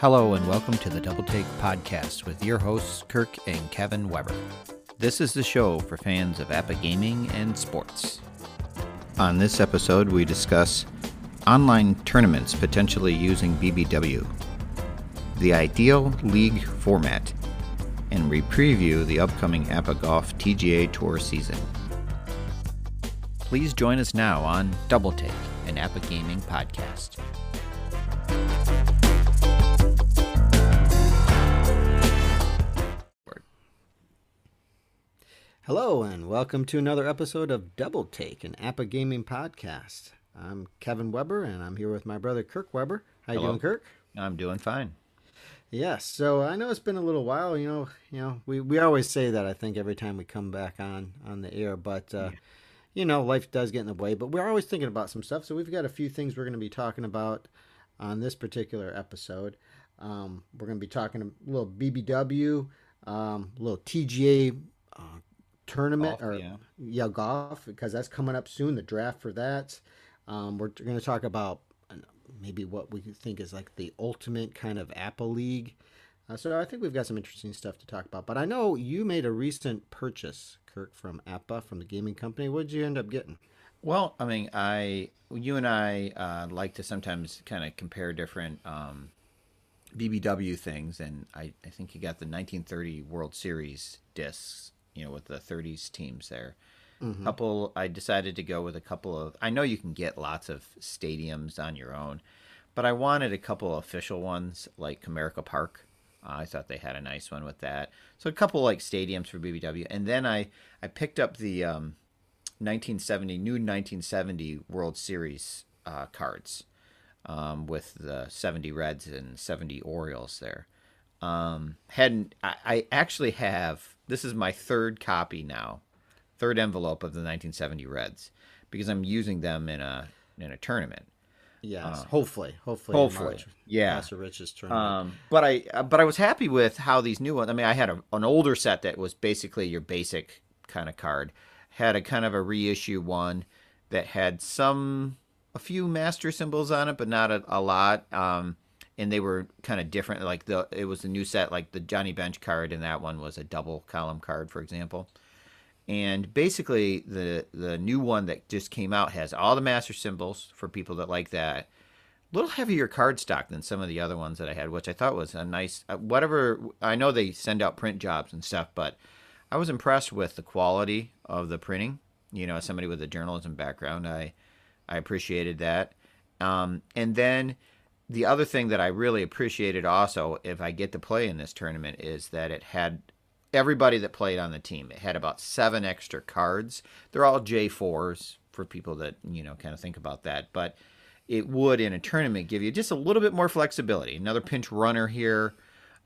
Hello, and welcome to the Double Take Podcast with your hosts, Kirk and Kevin Weber. This is the show for fans of APBA gaming and sports. On this episode, we discuss online tournaments potentially using BBW, the ideal league format, and we preview the upcoming APBA Golf TGA Tour season. Please join us now on Double Take, an APBA gaming podcast. Hello, and welcome to another episode of Double Take, an APBA gaming podcast. I'm Kevin Weber, and I'm here with my brother Kirk Weber. How you Hello. doing, Kirk? I'm doing fine. Yes. So I know it's been a little while. You know, you know, we, we always say that. I think every time we come back on on the air, but uh, you know, life does get in the way. But we're always thinking about some stuff. So we've got a few things we're going to be talking about on this particular episode. Um, we're going to be talking a little BBW, um, a little TGA uh, tournament Golf, or yeah. yeah, golf because that's coming up soon. The draft for that. Um, we're going to talk about uh, maybe what we think is like the ultimate kind of APBA League. Uh, so I think we've got some interesting stuff to talk about. But I know you made a recent purchase, Kirk, from APBA, from the gaming company. What did you end up getting? Well, I mean, I you and I uh, like to sometimes kind of compare different um, BBW things, and I, I think you got the 1930 World Series discs, you know, with the 30s teams there. Couple, I decided to go with a couple of. I know you can get lots of stadiums on your own, but I wanted a couple of official ones like Comerica Park. Uh, I thought they had a nice one with that. So a couple like stadiums for BBW, and then I I picked up the um, 1970 new 1970 World Series uh, cards um, with the 70 Reds and 70 Orioles there. Um, hadn't I, I actually have this is my third copy now, third envelope of the 1970 Reds because I'm using them in a in a tournament. Yes, hopefully, hopefully, hopefully, March, yeah. Master Rich's tournament. Um, but I uh, but I was happy with how these new ones. I mean, I had a, an older set that was basically your basic kind of card. Had a kind of a reissue one that had some a few master symbols on it, but not a, a lot. Um, and they were kind of different. Like the it was a new set. Like the Johnny Bench card, and that one was a double column card, for example. And basically, the the new one that just came out has all the master symbols for people that like that. A little heavier card stock than some of the other ones that I had, which I thought was a nice. uh, Whatever I know they send out print jobs and stuff, but I was impressed with the quality of the printing. You know, as somebody with a journalism background, I I appreciated that. Um, and then the other thing that I really appreciated also, if I get to play in this tournament, is that it had everybody that played on the team. It had about seven extra cards. They're all J4s for people that, you know, kind of think about that. But it would in a tournament give you just a little bit more flexibility. Another pinch runner here,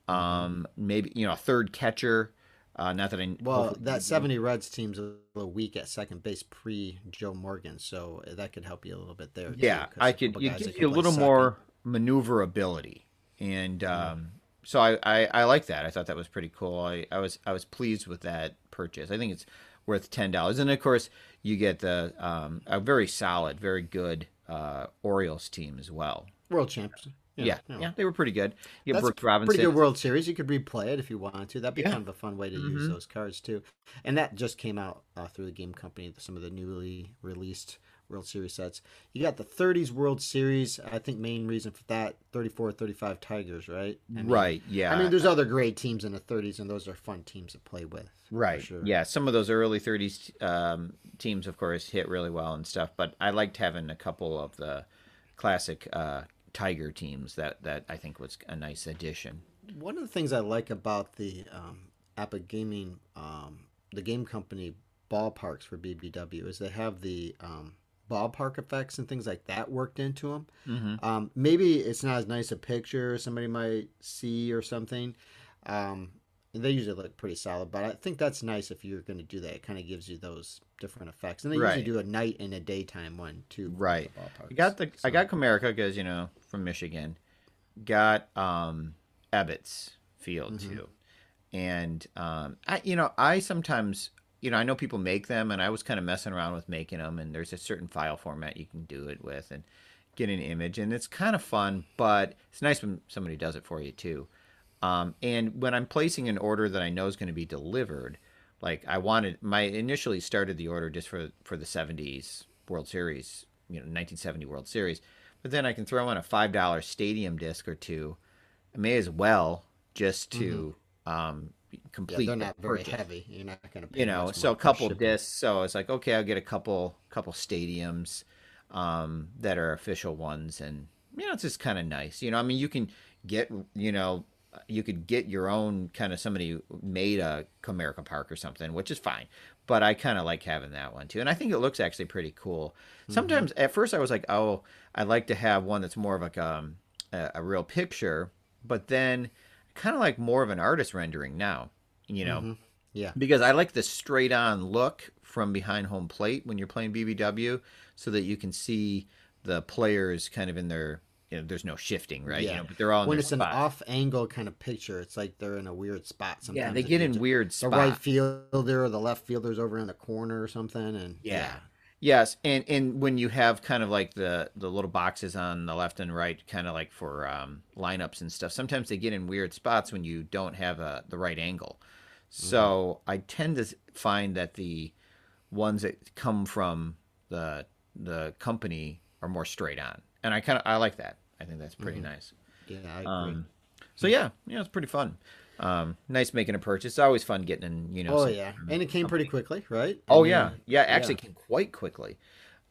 um, maybe, you know, a third catcher. Uh, not that I well, that 70 Reds team's a little weak at second base pre Joe Morgan, so that could help you a little bit there. too, Yeah, 'cause I could. You, you a little second. more maneuverability, and um, so I, I I like that. I thought that was pretty cool. I, I was I was pleased with that purchase. I think it's worth ten dollars, and of course you get the um, a very solid, very good uh, Orioles team as well. World champs. Yeah, yeah, they were pretty good. You That's Brooks Robinson. Pretty good World Series. You could replay it if you wanted to. That'd be Yeah. kind of a fun way to Mhm. use those cards too. And that just came out uh, through the game company. Some of the newly released World Series sets. You got the 30s World Series. I think main reason for that 34, 35 Tigers, right? I mean- right? Yeah. I mean, there's other great teams in the 30s, and those are fun teams to play with. Right. sure. Yeah. Some of those early 30s um, teams, of course, hit really well and stuff. But I liked having a couple of the classic uh, Tiger teams. That that I think was a nice addition. One of the things I like about the um, APBA Gaming, um, the game company ballparks for BBW is they have the um, ballpark effects and things like that worked into them. Mm-hmm. Um, maybe it's not as nice a picture somebody might see or something. Um, they usually look pretty solid, but I think that's nice if you're going to do that. It kind of gives you those different effects, and they Right. usually do a night and a daytime one too. Right. I got the I got Comerica because you know from Michigan. Got um, Ebbets Field Mhm. too, and um, I you know I sometimes you know I know people make them, and I was kind of messing around with making them, and there's a certain file format you can do it with, and get an image, and it's kind of fun. But it's nice when somebody does it for you too. Um, and when I'm placing an order that I know is going to be delivered, like I wanted, my initially started the order just for for the '70s World Series, you know, 1970 World Series, but then I can throw in a five dollar stadium disc or two. I may as well just to um, complete. Yeah, they're the not very purchase heavy. You're not going to. you know so a couple discs so it's like okay i'll get a couple couple stadiums um, that are official ones and you know it's just kind of nice you know i mean you can get you know you could get your own kind of somebody made a Comerica Park or something, which is fine. But I kind of like having that one too, and I think it looks actually pretty cool. Sometimes at first I was like, oh, I'd like to have one that's more of like um, a, a real picture, but then kind of like more of an artist rendering now, you know, mm-hmm. Yeah. because I like the straight on look from behind home plate when you're playing BBW, so that you can see the players kind of in their. You know, there's no shifting, right? You Yeah. know, but they're all in when it's an off angle kind of picture, it's like they're in a weird spot. Sometimes Yeah, they get in weird The right fielder or the left fielder's over in the corner or something, and Yeah. Yes, and and when you have kind of like the the little boxes on the left and right, kind of like for um, lineups and stuff. Sometimes they get in weird spots when you don't have a the right angle. So I tend to find that the ones that come from the the company are more straight on, and I kind of I like that. I think that's pretty nice. yeah, I agree. Um, so yeah, yeah, it's pretty fun. Um, nice making a purchase. It's always fun getting in, you know. oh yeah, and it came pretty quickly, right? Oh yeah, yeah. Actually, came quite quickly.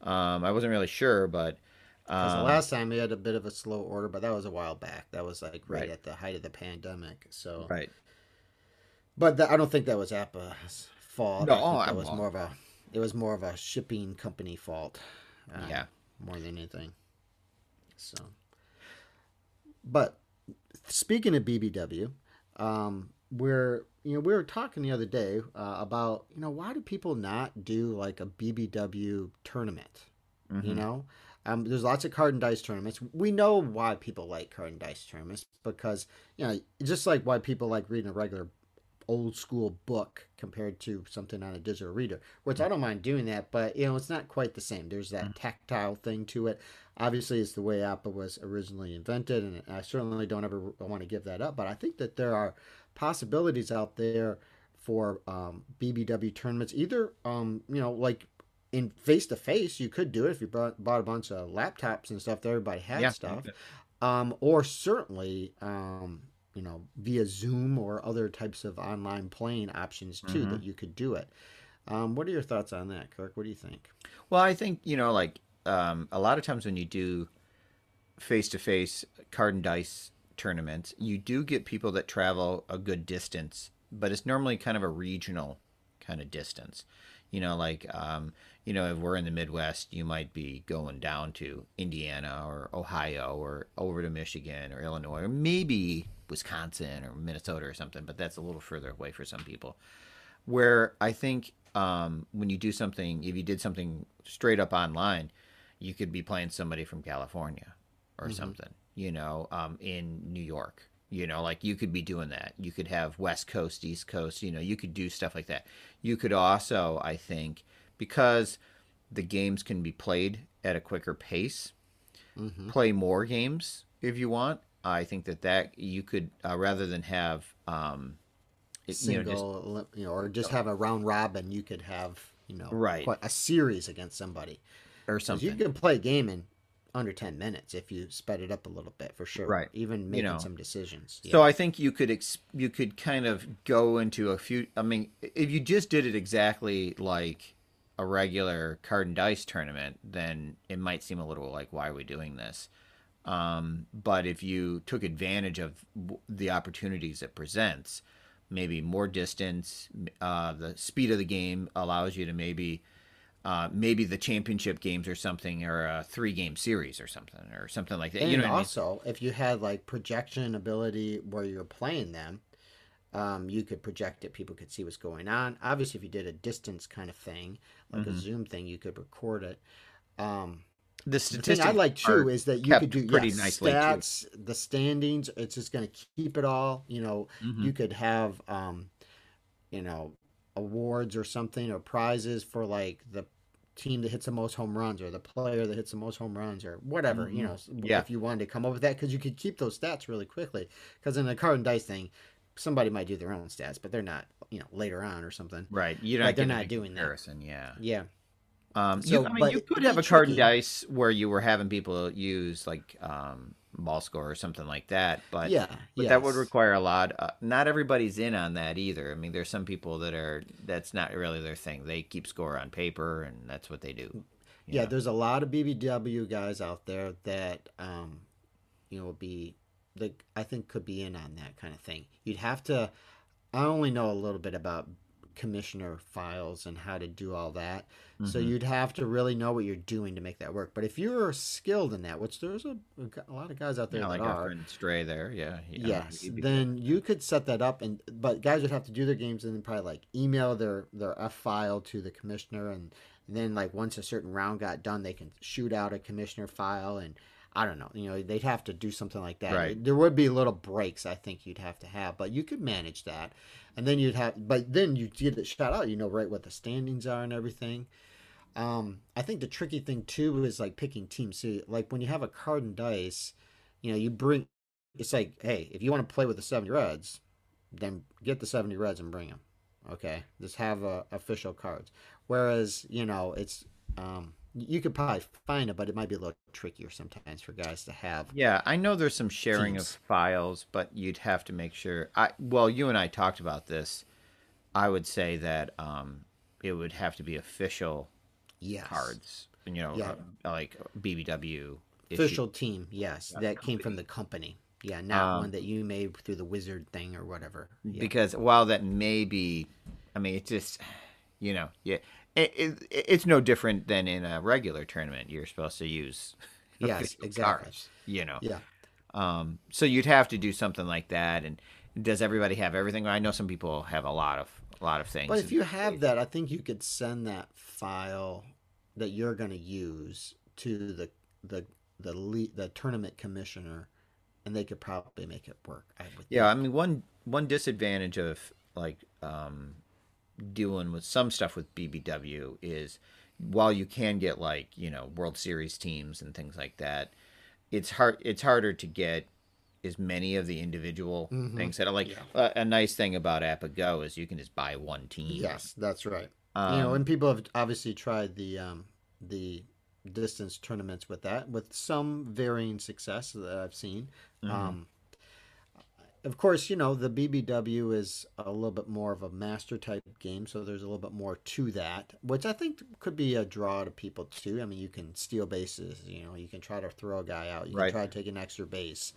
Um, I wasn't really sure, but 'cause the um, last time we had a bit of a slow order, but that was a while back. That was like right, Right. at the height of the pandemic. So, right. but that, I don't think that was APBA's fault. No, I think that I'm was wrong. more of a it was more of a shipping company fault. uh, Yeah. more than anything. So, but speaking of BBW, um, we're you know we were talking the other day uh, about you know why do people not do like a BBW tournament? Mm-hmm. You know, um, there's lots of card and dice tournaments. We know why people like card and dice tournaments because you know just like why people like reading a regular old school book compared to something on a digital reader which i don't mind doing that but you know it's not quite the same there's that tactile thing to it obviously it's the way APBA was originally invented and i certainly don't ever want to give that up but i think that there are possibilities out there for um, bbw tournaments either um, you know like in face to face you could do it if you bought, bought a bunch of laptops and stuff that everybody had Yeah. stuff um, or certainly um, you know via zoom or other types of online playing options too Mhm. that you could do it um, what are your thoughts on that kirk what do you think Well, I think you know, like um, a lot of times when you do face-to-face card and dice tournaments, you do get people that travel a good distance, but it's normally kind of a regional kind of distance. You know, like um, you know, if we're in the Midwest, you might be going down to Indiana or Ohio or over to Michigan or Illinois or maybe Wisconsin or Minnesota or something, but that's a little further away for some people where I think um, when you do something, if you did something straight up online, you could be playing somebody from California or something, you know, um, in New York. You know, like you could be doing that. You could have West Coast, East Coast, you know, you could do stuff like that. You could also, I think, because the games can be played at a quicker pace, mm-hmm. play more games if you want. I think that that you could, uh, rather than have, um, it- you know, single just you know or just have a round robin you could have you know Right. a series against somebody or something. you can play a game in under 10 minutes if you sped it up a little bit for sure Right. even making know. some decisions So I think you could ex- you could kind of go into a few. I mean, if you just did it exactly like a regular card and dice tournament, then it might seem a little like why are we doing this? Um, but if you took advantage of the opportunities it presents, maybe more distance, uh, the speed of the game allows you to maybe. Uh, maybe the championship games or something, or a three-game series or something, or something like that. and you know what I mean? also if you had like projection ability where you're playing them um, you could project it people could see what's going on obviously if you did a distance kind of thing like Mm-hmm. a zoom thing you could record it um, The the statistics thing I like too is that you could do pretty yeah, nicely, too. the standings. It's just going to keep it all. You know, Mhm. you could have, um, you know, awards or something or prizes for like the team that hits the most home runs or the player that hits the most home runs or whatever, you mm-hmm. know, Yeah. if you wanted to come up with that because you could keep those stats really quickly. Because in the card and dice thing, somebody might do their own stats, but they're not, you know, later on or something. Right. You're not Like, they're not doing that. comparison. Yeah. Yeah. Um, So, you, I mean, you could have a card and dice where you were having people use like um, ball score or something like that, but yeah. but that would require a lot. Uh, not everybody's in on that either. I mean, there's some people that are that's not really their thing. They keep score on paper, and that's what they do. yeah, know? there's a lot of BBW guys out there that um, you know, would be that I think could be in on that kind of thing. You'd have to. I only know a little bit about commissioner files and how to do all that, so Mhm. you'd have to really know what you're doing to make that work. But if you're skilled in that, which there's a, a lot of guys out there Yeah, that like our are, friend Stray there. Yeah. he- yes then you could set that up and but guys would have to do their games and then probably like email their their f file to the commissioner and, then like once a certain round got done they can shoot out a commissioner file and i don't know you know they'd have to do something like that Right. there would be little breaks i think you'd have to have but you could manage that and then you'd have but then you get it shot out you know right what the standings are and everything um, I think the tricky thing too is like picking teams. So like when you have a card and dice, you know, you bring. It's like, hey, if you want to play with the seventy Reds, then get the seventy Reds and bring them. Okay, just have uh, official cards. Whereas you know, it's um, you could probably find it, but it might be a little trickier sometimes for guys to have. Yeah, I know there's some sharing Teams. of files, but you'd have to make sure. I well, you and I talked about this. I would say that um, it would have to be official Yes. cards. You know, Yeah. uh, like BBW issue. Official team, yes, that came from the company. Yeah, not Um, one that you made through the wizard thing or whatever. Yeah. because while that may be, I mean, it just, you know, yeah, it, it, it's no different than in a regular tournament. You're supposed to use Yes, exactly. cards, you know. yeah. Um, so you'd have to do something like that. And does everybody have everything? I know some people have a lot of a lot of things. But if you have that, I think you could send that file that you're going to use to the the the le- the tournament commissioner, and they could probably make it work. I. Yeah, I mean one one disadvantage of like um dealing with some stuff with BBW is while you can get like, you know, World Series teams and things like that, it's hard it's harder to get as many of the individual Mhm. things that are like Yeah. uh, a nice thing about Go is you can just buy one team. Yes, that's right. Um, you know, and people have obviously tried the um, the distance tournaments with that, with some varying success that I've seen. mhm. Um, of course, you know the BBW is a little bit more of a master type game, so there's a little bit more to that, which I think could be a draw to people too. I mean, you can steal bases, you know, you can try to throw a guy out, you Right. can try to take an extra base,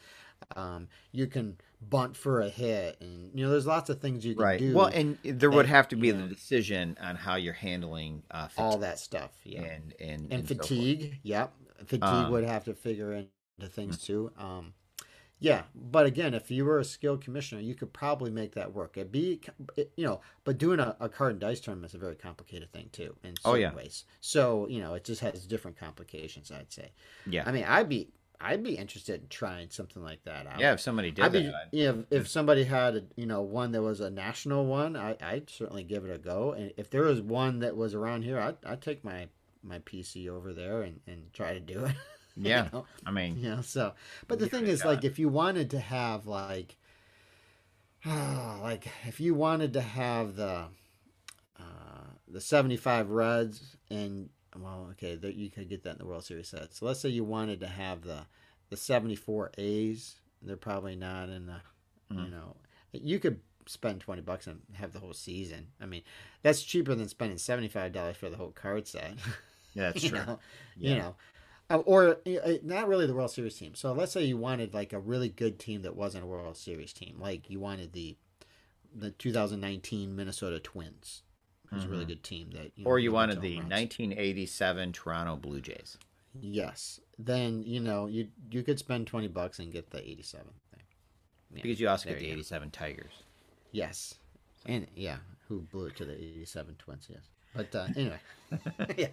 um, you can bunt for a hit, and you know, there's lots of things you can right. do. Well, and there would that, have to be the know- decision on how you're handling uh all that stuff, yeah. and and and so forth. fatigue. Yep, fatigue Um, would have to figure into things too. Um, yeah, but again, if you were a skilled commissioner, you could probably make that work. It'd be, it, you know, but doing a, a card and dice tournament is a very complicated thing too, in oh, certain Oh, yeah. ways. So you know, it just has different complications. I'd say. Yeah. I mean, I'd be, I'd be interested in trying something like that out. yeah, if somebody did I'd be, that. I'd- you if somebody had, a, you know, one that was a national one, I, I'd certainly give it a go. And if there was one that was around here, I'd, I'd take my, my PC over there and, and try to do it. you Yeah. know? I mean, You know, so, but the thing is, like, if you wanted to have, like, like, if you wanted to have the, uh, the 75 Reds and, well, okay, that you could get that in the World Series set. So let's say you wanted to have the, the 74 A's. They're probably not in the, you Mhm. know, you could spend 20 bucks and have the whole season. I mean, that's cheaper than spending $75 for the whole card set. yeah, that's you true. know, Yeah. you know, or uh, not really the World Series team. So let's say you wanted like a really good team that wasn't a World Series team, like you wanted the the 2019 Minnesota Twins. It was a really Mhm. good team that. You Or you wanted the runs. 1987 Toronto Blue Jays. Yes, then you know you you could spend 20 bucks and get the 87 thing. Yeah, Because you also get the you go. 87 Tigers. Yes, and yeah, who blew it to the 87 Twins? Yes, but uh, anyway, yeah,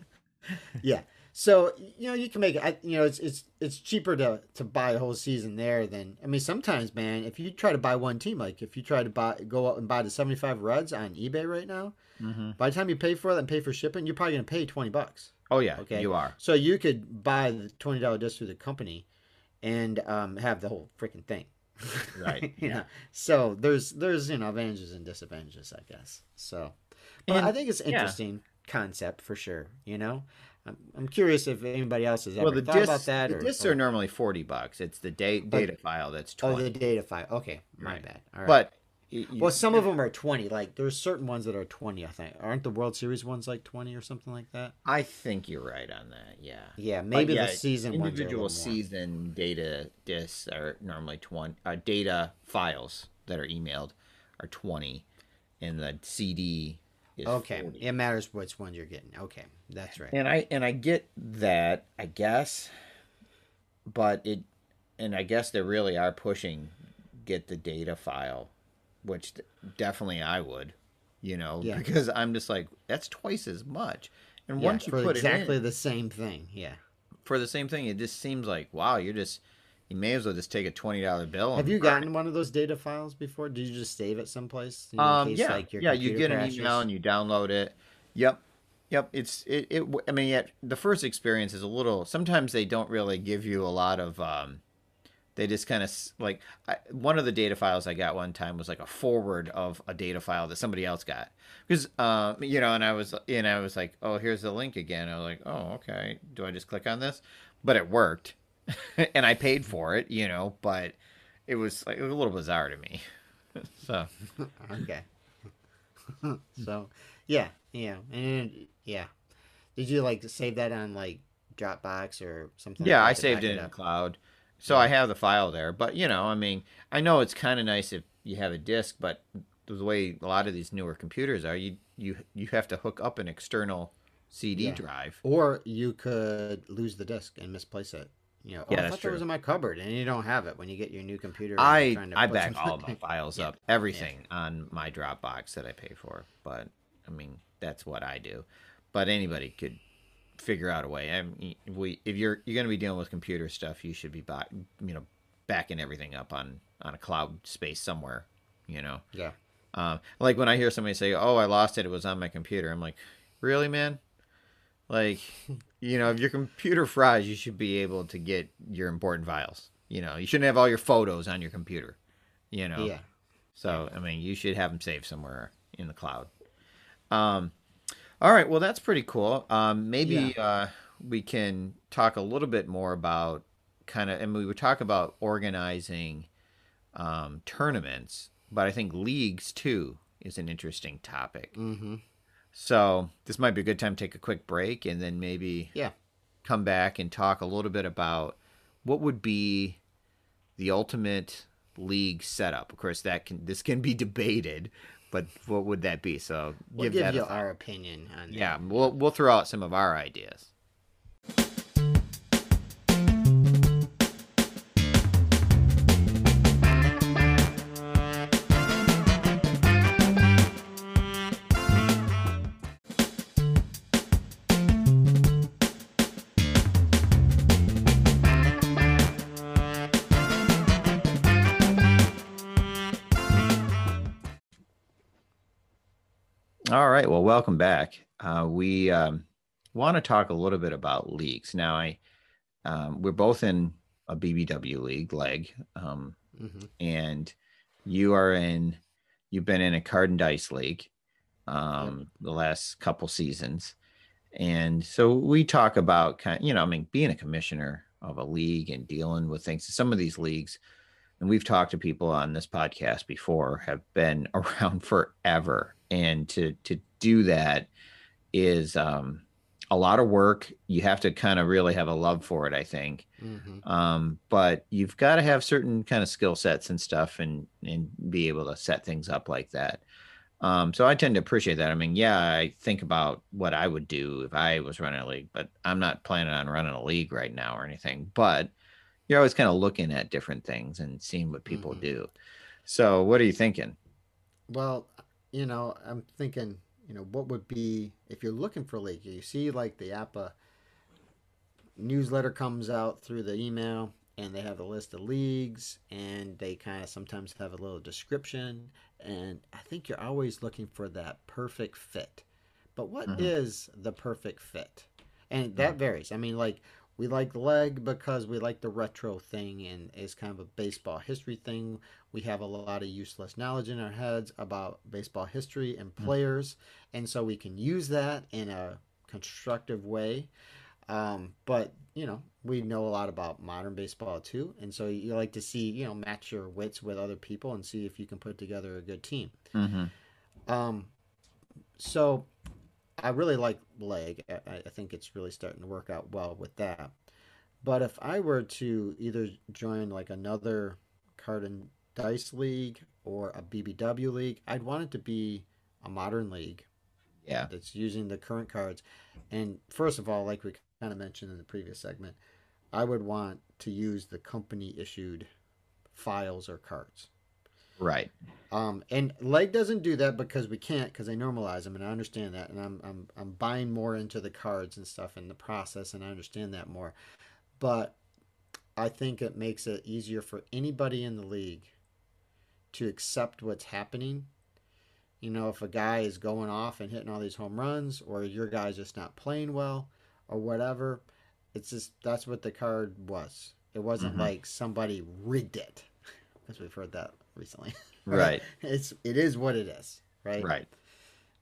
yeah. So you know you can make it. You know it's it's it's cheaper to to buy a whole season there than I mean sometimes man if you try to buy one team like if you try to buy go out and buy the 75 Reds on eBay right now Mm-hmm. by the time you pay for it and pay for shipping you're probably gonna pay 20 bucks Oh yeah, Okay. you are. So you could buy the twenty dollar disc through the company, and um, have the whole freaking thing. Right, you yeah. know. So there's there's you know advantages and disadvantages, I guess. So, but And- I think it's interesting. yeah. Concept for sure. You know, I'm, I'm curious if anybody else has ever Well, the thought discs, about that. the or, discs or- are normally forty bucks. It's the da- data file that's oh twenty. the data file. Okay, my Right. bad. All right. But you- well, some of them are twenty. Like there's certain ones that are twenty. I think aren't the World Series ones like twenty or something like that? I think you're right on that. Yeah. Yeah, maybe yeah, the season ones are a individual season data discs are normally 20 uh, data files that are emailed are 20 and the cd Okay, 40. it matters which one you're getting. Okay, that's right. and i and i get that i guess but it and i guess they really are pushing get the data file which definitely i would you know Yeah. because i'm just like that's twice as much and Yeah, once you for put exactly it in, the same thing. Yeah. for the same thing it just seems like wow you're just you may as well just take a $20 bill Have you gotten one of those data files before? Did you just save it someplace? Um, case, yeah, like, your yeah. You get an email and you download it. Yep, yep. It's it. it I mean, yet the first experience is a little. Sometimes they don't really give you a lot of. Um, they just kind of like I, one of the data files I got one time was like a forward of a data file that somebody else got because uh, you know, and I was and I was like, oh, here's the link again. I was like, oh, okay. Do I just click on this? But it worked, and I paid for it. You know, but it was like it was a little bizarre to me. so. okay. so, yeah, yeah, and yeah. Did you like save that on like Dropbox or something? Yeah, like I saved it in the cloud. So I have the file there. But, you know, I mean, I know it's kind of nice if you have a disk, but the way a lot of these newer computers are, you you you have to hook up an external CD Yeah. drive. Or you could lose the disk and misplace it. You know, oh, Yeah, I that's thought true. that was in my cupboard, and you don't have it when you get your new computer. I trying to I back all my files Yeah. up, everything on my Dropbox that I pay for. But I mean, that's what I do. But anybody could figure out a way. I mean, we if you're you're going to be dealing with computer stuff, you should be back, you know, backing everything up on on a cloud space somewhere. You know. Yeah. Um, like when I hear somebody say, "Oh, I lost it. It was on my computer." I'm like, "Really, man? Like, you know, if your computer fries, you should be able to get your important files. You know, you shouldn't have all your photos on your computer. You know, Yeah. so I mean, you should have them saved somewhere in the cloud. Um, all right, well, that's pretty cool. Um, maybe uh, we can talk a little bit more about kind of, and we would talk about organizing um, tournaments, but I think leagues too is an interesting topic. Mm-hmm. So this might be a good time to take a quick break and then maybe Yeah. come back and talk a little bit about what would be the ultimate league setup. Of course, that can this can be debated, but what would that be? So We'll give give that you our opinion on that. yeah. We'll we'll throw out some of our ideas. Right. Well, welcome back. Uh, we um, want to talk a little bit about leagues. Now, I um, we're both in a BBW league leg, um, Mhm. and you are in. You've been in a card and dice league um, the last couple seasons, and so we talk about kind. you know, I mean, being a commissioner of a league and dealing with things. Some of these leagues, and we've talked to people on this podcast before, have been around forever, and to to do that is um, a lot of work. You have to kind of really have a love for it, I think. Mhm. Um, but you've got to have certain kind of skill sets and stuff, and and be able to set things up like that. Um, so I tend to appreciate that. I mean, yeah, I think about what I would do if I was running a league, but I'm not planning on running a league right now or anything. But you're always kind of looking at different things and seeing what people Mhm. do. So, what are you thinking? Well, you know, I'm thinking, you know, what would be if you're looking for a league? You see, like the APBA newsletter comes out through the email, and they have a list of leagues, and they kind of sometimes have a little description. And I think you're always looking for that perfect fit. But what is Mhm. the perfect fit? and that varies. I mean, like we like leg because we like the retro thing and it's kind of a baseball history thing. We have a lot of useless knowledge in our heads about baseball history and players, and so we can use that in a constructive way. Um, but you know, we know a lot about modern baseball too, and so you like to see you know match your wits with other people and see if you can put together a good team. Mm-hmm. Um, so I really like leg. I, I think it's really starting to work out well with that. But if I were to either join like another card and dice league or a BBW league, I'd want it to be a modern league Yeah. that's using the current cards. And first of all, like we kind of mentioned in the previous segment, I would want to use the company issued files or cards. Right. Um, and leg doesn't do that because we can't because they normalize them, and I understand that, and I'm I'm I'm buying more into the cards and stuff in the process, and I understand that more. But I think it makes it easier for anybody in the league to accept what's happening. You know, if a guy is going off and hitting all these home runs, or your guy's just not playing well, or whatever, it's just that's what the card was. It wasn't Mhm. like somebody rigged it, because we've heard that recently. Right. it's it is what it is, right? Right.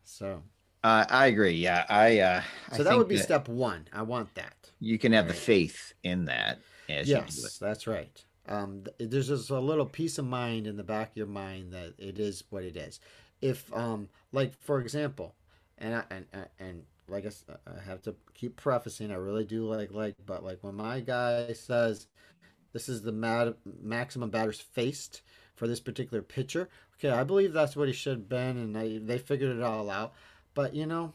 So Uh, I agree. Yeah. I. Uh, I so that would be step one. I want that. You can have the faith in that as you do it. Yes, that's right. Um, there's just a little peace of mind in the back of your mind that it is what it is. If, um, like for example, and I, and and- and like I have to keep prefacing, I really do like like, but like when my guy says this is the mad, maximum batters faced for this particular pitcher, okay, I believe that's what he should have been, and they they figured it all out. But you know,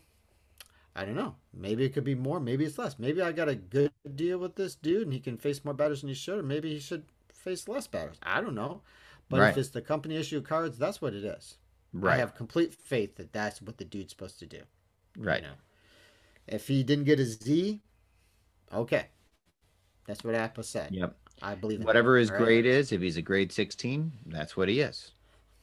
I don't know. Maybe it could be more. Maybe it's less. Maybe I got a good deal with this dude, and he can face more batters than he should, or maybe he should face less batters. I don't know. But Right. if it's the company issue cards, that's what it is. Right. I have complete faith that that's what the dude's supposed to do. you Right. know. If he didn't get a Z, okay, that's what APBA said. Yep. I believe in that, Whatever his right? grade is, if he's a grade 16, that's what he is.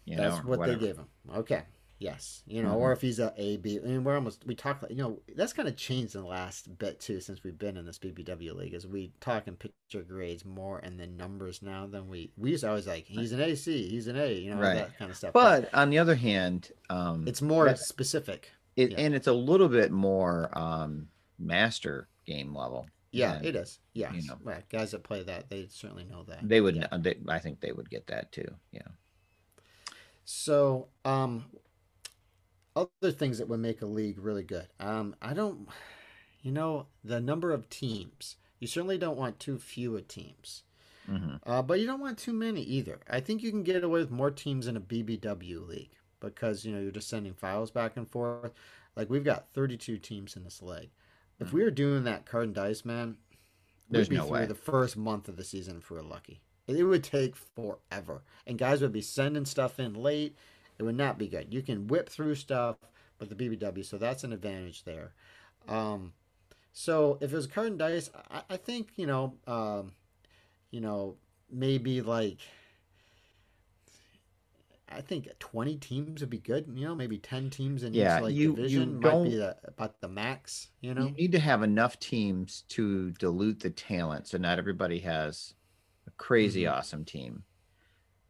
You That's know, what whatever. they gave him. Okay. Yes. You know, Mhm. or if he's a A B. I mean, we're almost we talk. You know, that's kind of changed in the last bit too since we've been in this BBW league. Is we talk in picture grades more and the numbers now than we we used to always like he's an AC, he's an A, you know, Right. that kind of stuff. But on the other hand, um, it's more specific. it, yeah. and it's a little bit more um, master game level. Yeah, than- it is. Yeah, you know. Right. Guys that play that, they certainly know that. They would. Yeah. They, I think they would get that too. Yeah. So, um, other things that would make a league really good. Um, I don't, you know, the number of teams. You certainly don't want too few of teams, hmm uh, but you don't want too many either. I think you can get away with more teams in a BBW league because you know you're just sending files back and forth. Like we've got 32 teams in this league. If we were doing that card and dice, man, There's we'd be no through way. the first month of the season if we were lucky. It would take forever, and guys would be sending stuff in late. It would not be good. You can whip through stuff with the BBW, so that's an advantage there. Um, so if it was card and dice, I, I think you know, um, you know, maybe like. I think 20 teams would be good. You know, maybe 10 teams in Yeah, each like you- you division might don't- be the, about the max. You know, You need to have enough teams to dilute the talent, so not everybody has a crazy Mhm. awesome team.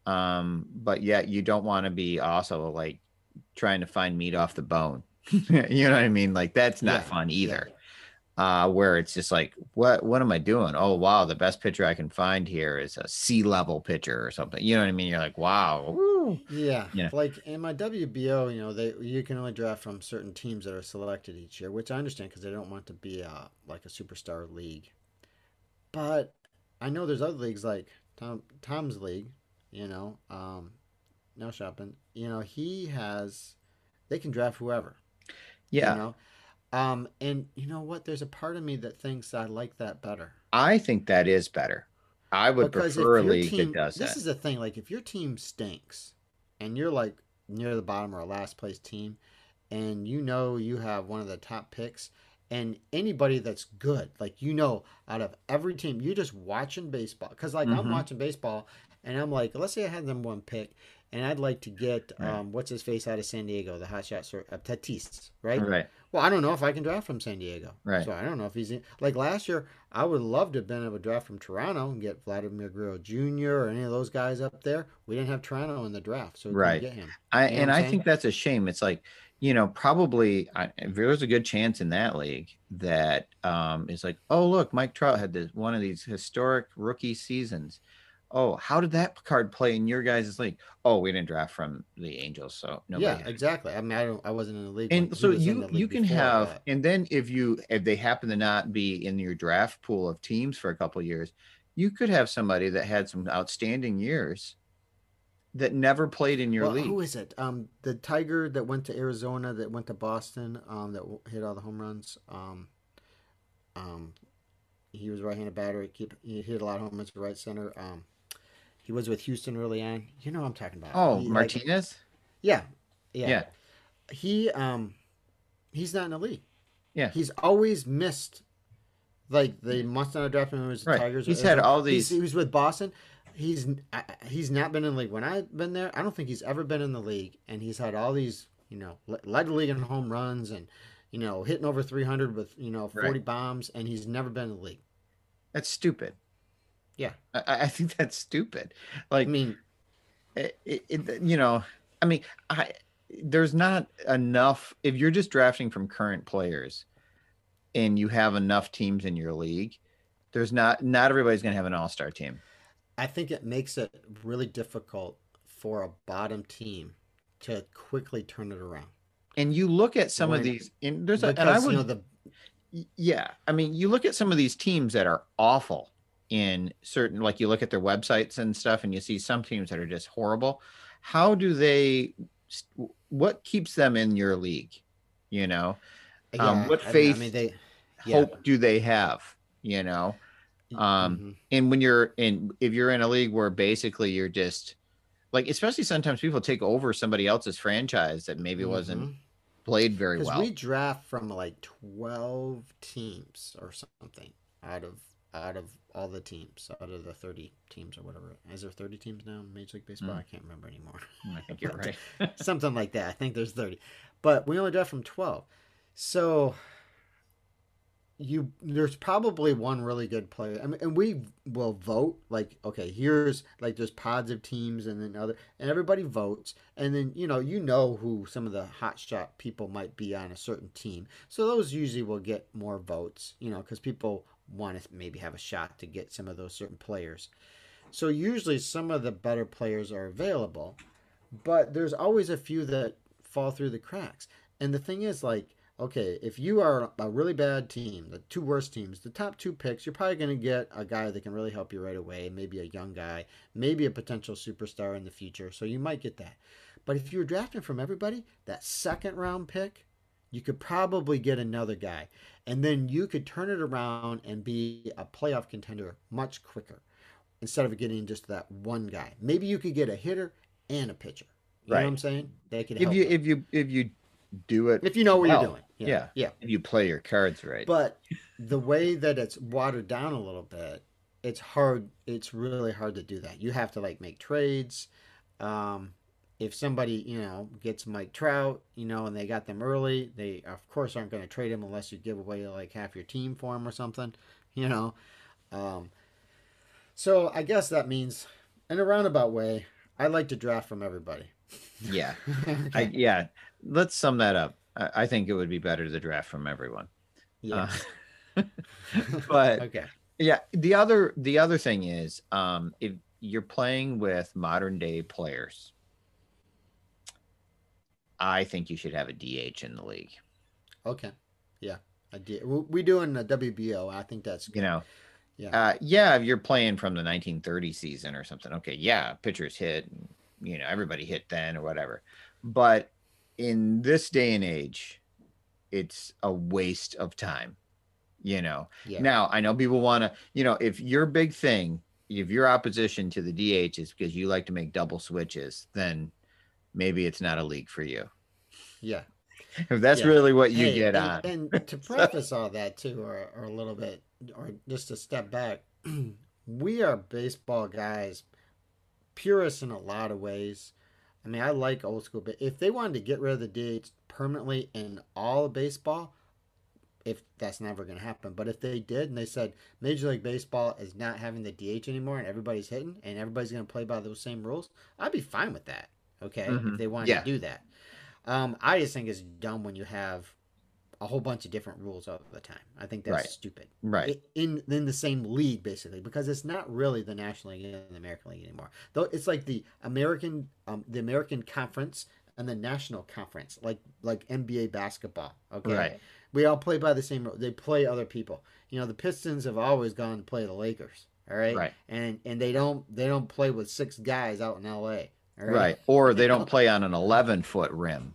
Um, but yet you don't want to be also like trying to find meat off the bone. you know what I mean? Like that's not Yeah, fun either. Uh, where it's just like, what what am I doing? Oh wow, the best pitcher I can find here is a C level pitcher or something. You know what I mean? You're like, wow, woo. Yeah, Yeah. like in my WBO, you know, they you can only draft from certain teams that are selected each year, which I understand because they don't want to be a like a superstar league. But I know there's other leagues like Tom Tom's league, you know, um, no shopping. You know, he has they can draft whoever. yeah. You know, um, and you know what? There's a part of me that thinks I like that better. I think that is better. I would Because prefer a league team, that does this that. is the thing. Like, if your team stinks, and you're like near the bottom or a last place team, and you know you have one of the top picks, and anybody that's good, like you know, out of every team, you're just watching baseball. Because like I'm Mhm. watching baseball, and I'm like, let's say I had them one pick, and I'd like to get Right. um, what's his face out of San Diego, the hot shot sort of Tatis, right? Right. Well, I don't know if I can draft from San Diego. Right. So I don't know if he's in, like last year. I would love to have been able to draft from Toronto and get Vladimir Guerrero Jr. or any of those guys up there. We didn't have Toronto in the draft, so we Right. get him. I You know and I think that's a shame. It's like you know probably I, there's a good chance in that league that um is like oh look Mike Trout had this one of these historic rookie seasons. Oh, how did that card play in your guys' league? Oh, we didn't draft from the Angels, so nobody. yeah, exactly. I mean, I don't. I wasn't in the league. and so you you can have that. and then if you if they happen to not be in your draft pool of teams for a couple of years you could have somebody that had some outstanding years that never played in your Well, league Who is it? Um, the Tiger that went to Arizona, that went to Boston, um, that hit all the home runs. Um, um, he was right-handed batter. He, keep, he hit a lot of home runs to right center. Um, he was with Houston early on. You know what I'm talking about? oh He, like- martinez yeah, yeah, yeah He um, he's not in the league. Yeah. he's always missed. Like they must not a draft him was the Right. Tigers. He's had all he's- these- He was with Boston. He's he's not been in the league. When I've been there, I don't think he's ever been in the league, and he's had all these you know led the league in home runs and you know hitting over 300 with you know 40 Right. bombs, and he's never been in the league. that's stupid Yeah. i, I think that's stupid Like, I mean, it, it, you know i mean i there's not enough if you're just drafting from current players and you have enough teams in your league there's not not everybody's going to have an all-star team I think it makes it really difficult for a bottom team to quickly turn it around. and you look at some of these and there's a, and i would you know the Yeah, I mean, you look at some of these teams that are awful in certain, like you look at their websites and stuff, and you see some teams that are just horrible. How do they? What keeps them in your league? You know, Um, what faith I mean, they yeah. hope do they have? You know, um, Mhm. and when you're in, if you're in a league where basically you're just like, especially sometimes people take over somebody else's franchise that maybe wasn't Mhm. played very well. we draft from like twelve teams or something out of out of all the teams, out of the thirty teams or whatever. Is there thirty teams now in Major League Baseball? Mm. I can't remember anymore. I think you're right. something like that. I think there's thirty, but we only draft from twelve. So you there's probably one really good player. I mean, and we will vote like okay, here's like there's pods of teams and then other and everybody votes and then you know you know who some of the hot shot people might be on a certain team. So those usually will get more votes, you know, because people want to maybe have a shot to get some of those certain players. So usually some of the better players are available, but there's always a few that fall through the cracks. And the thing is, like, okay, if you are a really bad team, the two worst teams, the top two picks, you're probably going to get a guy that can really help you right away, maybe a young guy, maybe a potential superstar in the future. So you might get that. But if you're drafting from everybody, that second round pick, you could probably get another guy. And then you could turn it around and be a playoff contender much quicker instead of getting just that one guy. Maybe you could get a hitter and a pitcher. You know Right. what I'm saying? They could if you them. if you if you do it if you know what well, you're doing. yeah. Yeah. if you play your cards right. But the way that it's watered down a little bit, it's hard. It's really hard to do that. You have to like make trades. Um, if somebody you know gets Mike Trout, you know, and they got them early, they of course aren't going to trade him unless you give away like half your team for him or something, you know. Um, so I guess that means, in a roundabout way, I like to draft from everybody. yeah, I, yeah. Let's sum that up. I, I think it would be better to draft from everyone. yeah. Uh, but okay. yeah, the other the other thing is, um, if you're playing with modern day players, I think you should have a DH in the league. Okay. Yeah. I did. We we doing a WBO. I think that's You know, Yeah. uh, yeah. If you're playing from the 1930 season or something, okay, yeah, pitchers hit, and, you know, everybody hit then or whatever. But in this day and age, it's a waste of time. You know, yeah. now I know people want to, you know, if your big thing, if your opposition to the DH is because you like to make double switches, then maybe it's not a league for you. yeah. If that's Yeah. really what you Hey, get and, on, And to preface all that too, or, or a little bit, or just to step back, we are baseball guys, purists in a lot of ways. I mean, I like old school, but if they wanted to get rid of the DH permanently in all of baseball, if that's never going to happen, but if they did and they said Major League Baseball is not having the DH anymore and everybody's hitting and everybody's going to play by those same rules, I'd be fine with that. Okay, Mhm. if they wanted Yeah. to do that. Um, I just think it's dumb when you have a whole bunch of different rules all the time. I think that's Right. stupid Right. in in the same league basically because it's not really the National League and the American League anymore. Though it's like the American um, the American Conference and the National Conference, like like NBA basketball. Okay, Right. we all play by the same rule. They play other people. You know, the Pistons have always gone to play the Lakers. All right, Right. and and they don't they don't play with six guys out in L.A. Right, Right. Or they don't play on an 11 foot rim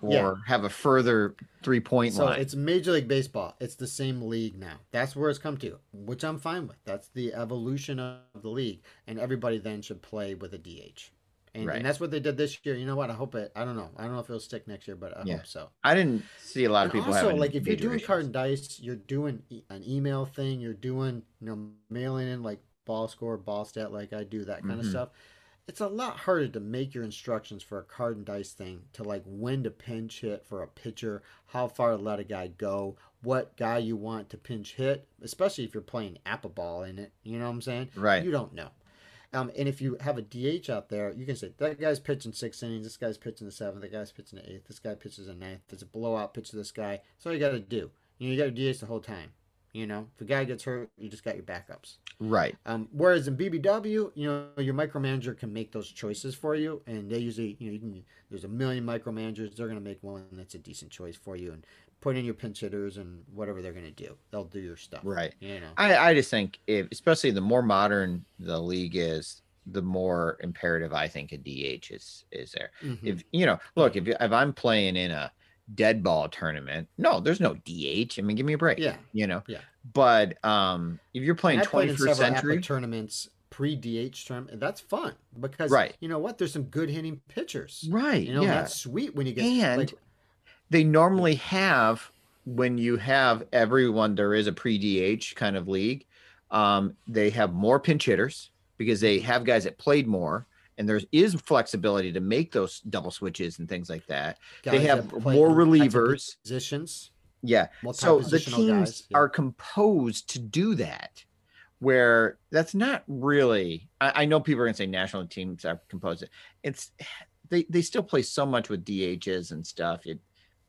or Yeah. have a further three point So line. So it's Major League Baseball. It's the same league now. That's where it's come to, which I'm fine with. That's the evolution of the league, and everybody then should play with a DH. And, Right. and that's what they did this year. You know what? I hope it. I don't know. I don't know if it'll stick next year, but I Yeah. hope so. I didn't see a lot of And people also, like if you're doing issues. card and dice, you're doing an email thing. You're doing you know mailing in like ball score, ball stat, like I do that kind of Mhm. stuff. It's a lot harder to make your instructions for a card and dice thing to like when to pinch hit for a pitcher, how far to let a guy go, what guy you want to pinch hit, especially if you're playing apple ball in it. You know what I'm saying? Right. You don't know. Um, and if you have a DH out there, you can say that guy's pitching six innings, this guy's pitching the seventh, that guy's pitching the eighth, this guy pitches the ninth. There's a blowout pitch to this guy. That's all you got to do. You know, you got to DH the whole time. You know, if a guy gets hurt, you just got your backups. Right. Um, whereas in BBW, you know, your micromanager can make those choices for you, and they usually, you know, you can. There's a million micromanagers. They're gonna make one that's a decent choice for you, and put in your pinch hitters and whatever they're gonna do. They'll do your stuff. Right. You know. I, I just think if especially the more modern the league is, the more imperative I think a DH is is there. Mhm. If you know, look, if if I'm playing in a dead ball tournament, no, there's no DH. I mean, give me a break. Yeah. You know. Yeah. But um, if you're playing And I played in 21st century, tournaments pre DH tournament. That's fun because Right. you know what? There's some good hitting pitchers. right? You know, yeah. that's sweet when you get And like, they normally have when you have everyone there is a pre-DH kind of league. Um, they have more pinch hitters because they have guys that played more, and there is flexibility to make those double switches and things like that. they have that more in types of relievers. positions. Yeah. So the teams yeah. are composed to do that. Where that's not really. I, I know people are going to say national teams are composed. It's they they still play so much with DHs and stuff. It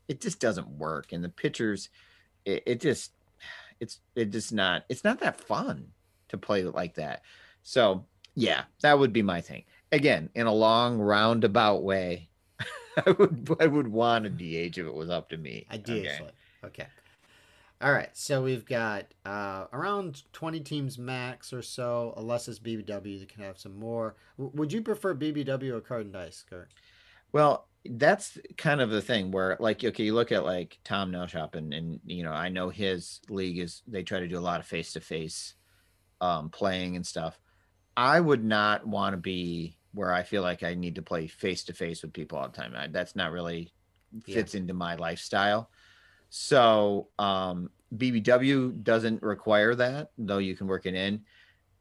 it just doesn't work. And the pitchers, it, it just it's it just not it's not that fun to play like that. So yeah, that would be my thing. Again, in a long roundabout way, I would I would want a DH if it was up to me. Ideally. Okay. Okay. All right. So we've got uh, around 20 teams max or so, unless it's BBW, you can have some more. W- would you prefer BBW or card and dice, Kurt? Well, that's kind of the thing where, like, okay, you look at like Tom Nelshop, and and you know, I know his league is they try to do a lot of face to face um playing and stuff. I would not want to be where I feel like I need to play face to face with people all the time. I, that's not really Yeah. fits into my lifestyle. So um BBW doesn't require that, though you can work it in.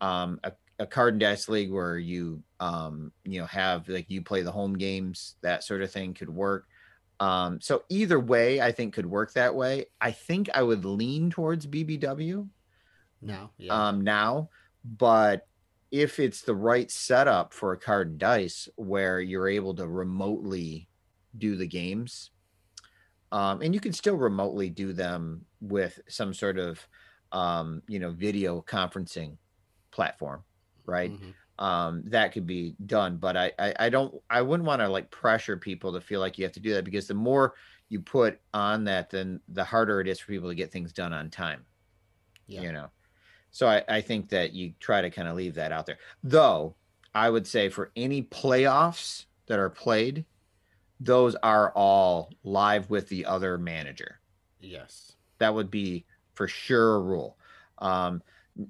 Um, a, a card and dice league where you um, you know have like you play the home games, that sort of thing could work. Um, so either way, I think could work that way. I think I would lean towards BBW Now, Yeah. um, now, but if it's the right setup for a card and dice where you're able to remotely do the games, um, and you can still remotely do them with some sort of um, you know video conferencing platform, right? Mhm. um that could be done but I, I i don't i wouldn't want to like pressure people to feel like you have to do that because the more you put on that then the harder it is for people to get things done on time Yeah. you know so i i think that you try to kind of leave that out there though i would say for any playoffs that are played those are all live with the other manager Yes. that would be for sure a rule. Um,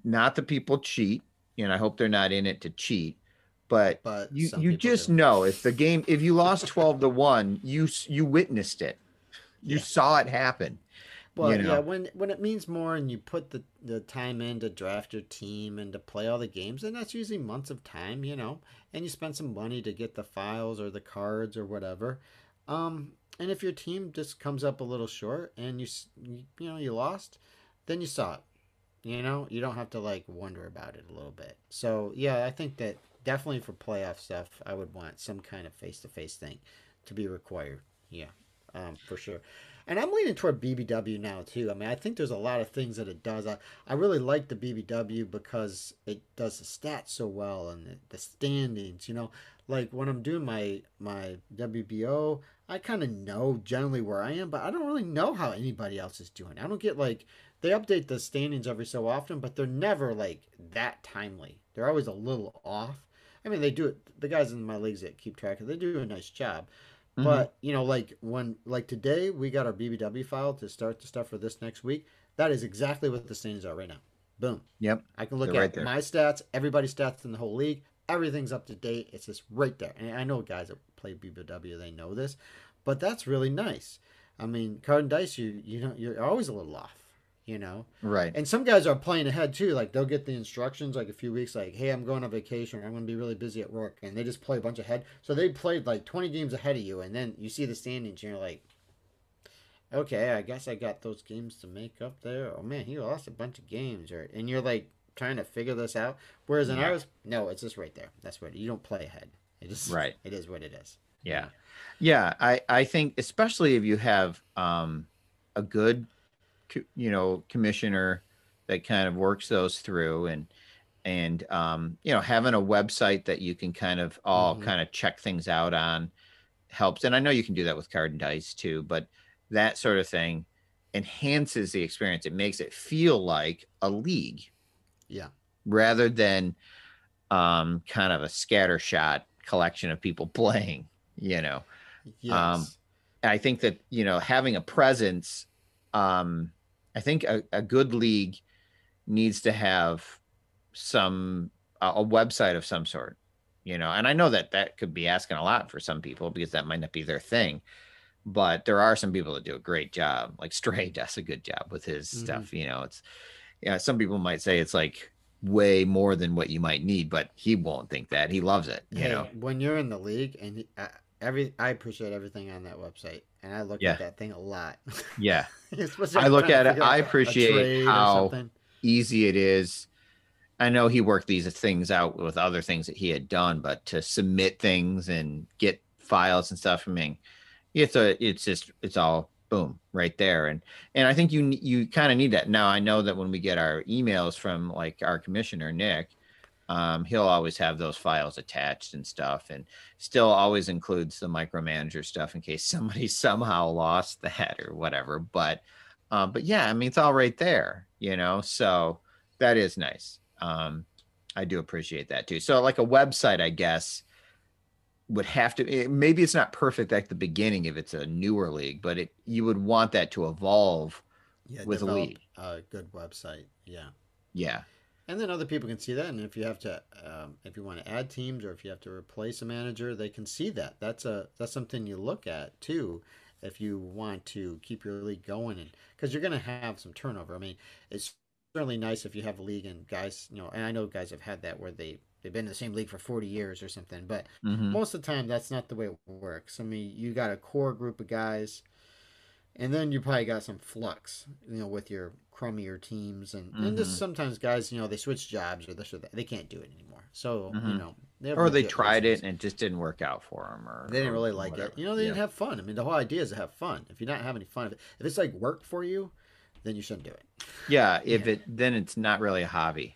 not that people cheat, and I hope they're not in it to cheat, but But you you just do. know if the game if you lost 12 to 1 you you witnessed it you Yeah. saw it happen Well, you know? yeah, when when it means more and you put the, the time in to draft your team and to play all the games, then that's usually months of time, you know, and you spend some money to get the files or the cards or whatever. Um, and if your team just comes up a little short and you you you know you lost, then you saw it. You know, you don't have to like wonder about it a little bit. So yeah, I think that definitely for playoff stuff, I would want some kind of face to face thing to be required. Yeah, um, for sure. And I'm leaning toward BBW now too. I mean, I think there's a lot of things that it does. I, I really like the BBW because it does the stats so well and the, the standings. You know, like when I'm doing my my WBO, I kind of know generally where I am, but I don't really know how anybody else is doing. I don't get like they update the standings every so often, but they're never like that timely. They're always a little off. I mean, they do it. The guys in my leagues that keep track of, they do a nice job. Mhm. But you know, like when like today we got our BBW file to start the stuff for this next week. That is exactly what the standings are right now. Boom. Yep. I can look They're at there. my stats, everybody's stats in the whole league. Everything's up to date. It's just right there. And I know guys that play BBW, they know this, but that's really nice. I mean, card and dice, you you know, you're always a little off. You know, Right. and some guys are playing ahead too. Like they'll get the instructions like a few weeks, like, "Hey, I'm going on vacation. Or I'm going to be really busy at work," and they just play a bunch ahead. So they played like 20 games ahead of you, and then you see the standings, and you're like, "Okay, I guess I got those games to make up there." Oh man, he lost a bunch of games, or and you're like trying to figure this out. Whereas in Yeah. ours, no, it's just right there. That's what you don't play ahead. it is just Right. It is what it is. Yeah. Yeah, I I think especially if you have um a good you know commissioner that kind of works those through and and um you know having a website that you can kind of all Mhm. kind of check things out on helps and I know you can do that with card and dice too but that sort of thing enhances the experience it makes it feel like a league Yeah. rather than um kind of a scattershot collection of people playing you know Yes. Um, I think that you know having a presence. Um, I think a, a good league needs to have some a, a website of some sort. You know, and I know that that could be asking a lot for some people because that might not be their thing. But there are some people that do a great job. Like Stray does a good job with his Mhm. stuff. You know, it's yeah. Some people might say it's like way more than what you might need, but he won't think that. He loves it. You Hey, know. when you're in the league and he- I, every, I appreciate everything on that website, and I look Yeah. at that thing a lot. Yeah. I look at it, I appreciate how- easy it is. I know he worked these things out with other things that he had done, but to submit things and get files and stuff, I mean, it's a, it's just, it's all boom right there. And, and I think you, you kind of need that. Now I know that when we get our emails from like our commissioner, Nick, um, he'll always have those files attached and stuff and still always includes the micromanager stuff in case somebody somehow lost that or whatever. But, um, but yeah, I mean, it's all right there, you know, so that is nice. Um, I do appreciate that too. So, like a website, I guess, would have to it, maybe it's not perfect at the beginning if it's a newer league, but it you would want that to evolve. Yeah, with a league. A good website. Yeah. Yeah, And then other people can see that, and if you have to, um, if you want to add teams or if you have to replace a manager, they can see that. That's a that's something you look at too, if you want to keep your league going, and because you're going to have some turnover. I mean, it's certainly nice if you have a league and guys, you know, and I know guys have had that where they they've been in the same league for 40 years or something, but Mhm. most of the time that's not the way it works. I mean, you got a core group of guys, and then you probably got some flux, you know, with your crummier teams, and and just Mhm. sometimes guys, you know, they switch jobs or this or that, they can't do it anymore. So you Mhm. know, they or they tried reasons. it and it just didn't work out for them, or They didn't really like whatever. it. You know, they didn't have fun. I mean, the whole idea is to have fun. If you're not having fun, if, it, if it's like work for you, then you shouldn't do it. Yeah, if Yeah. it then it's not really a hobby.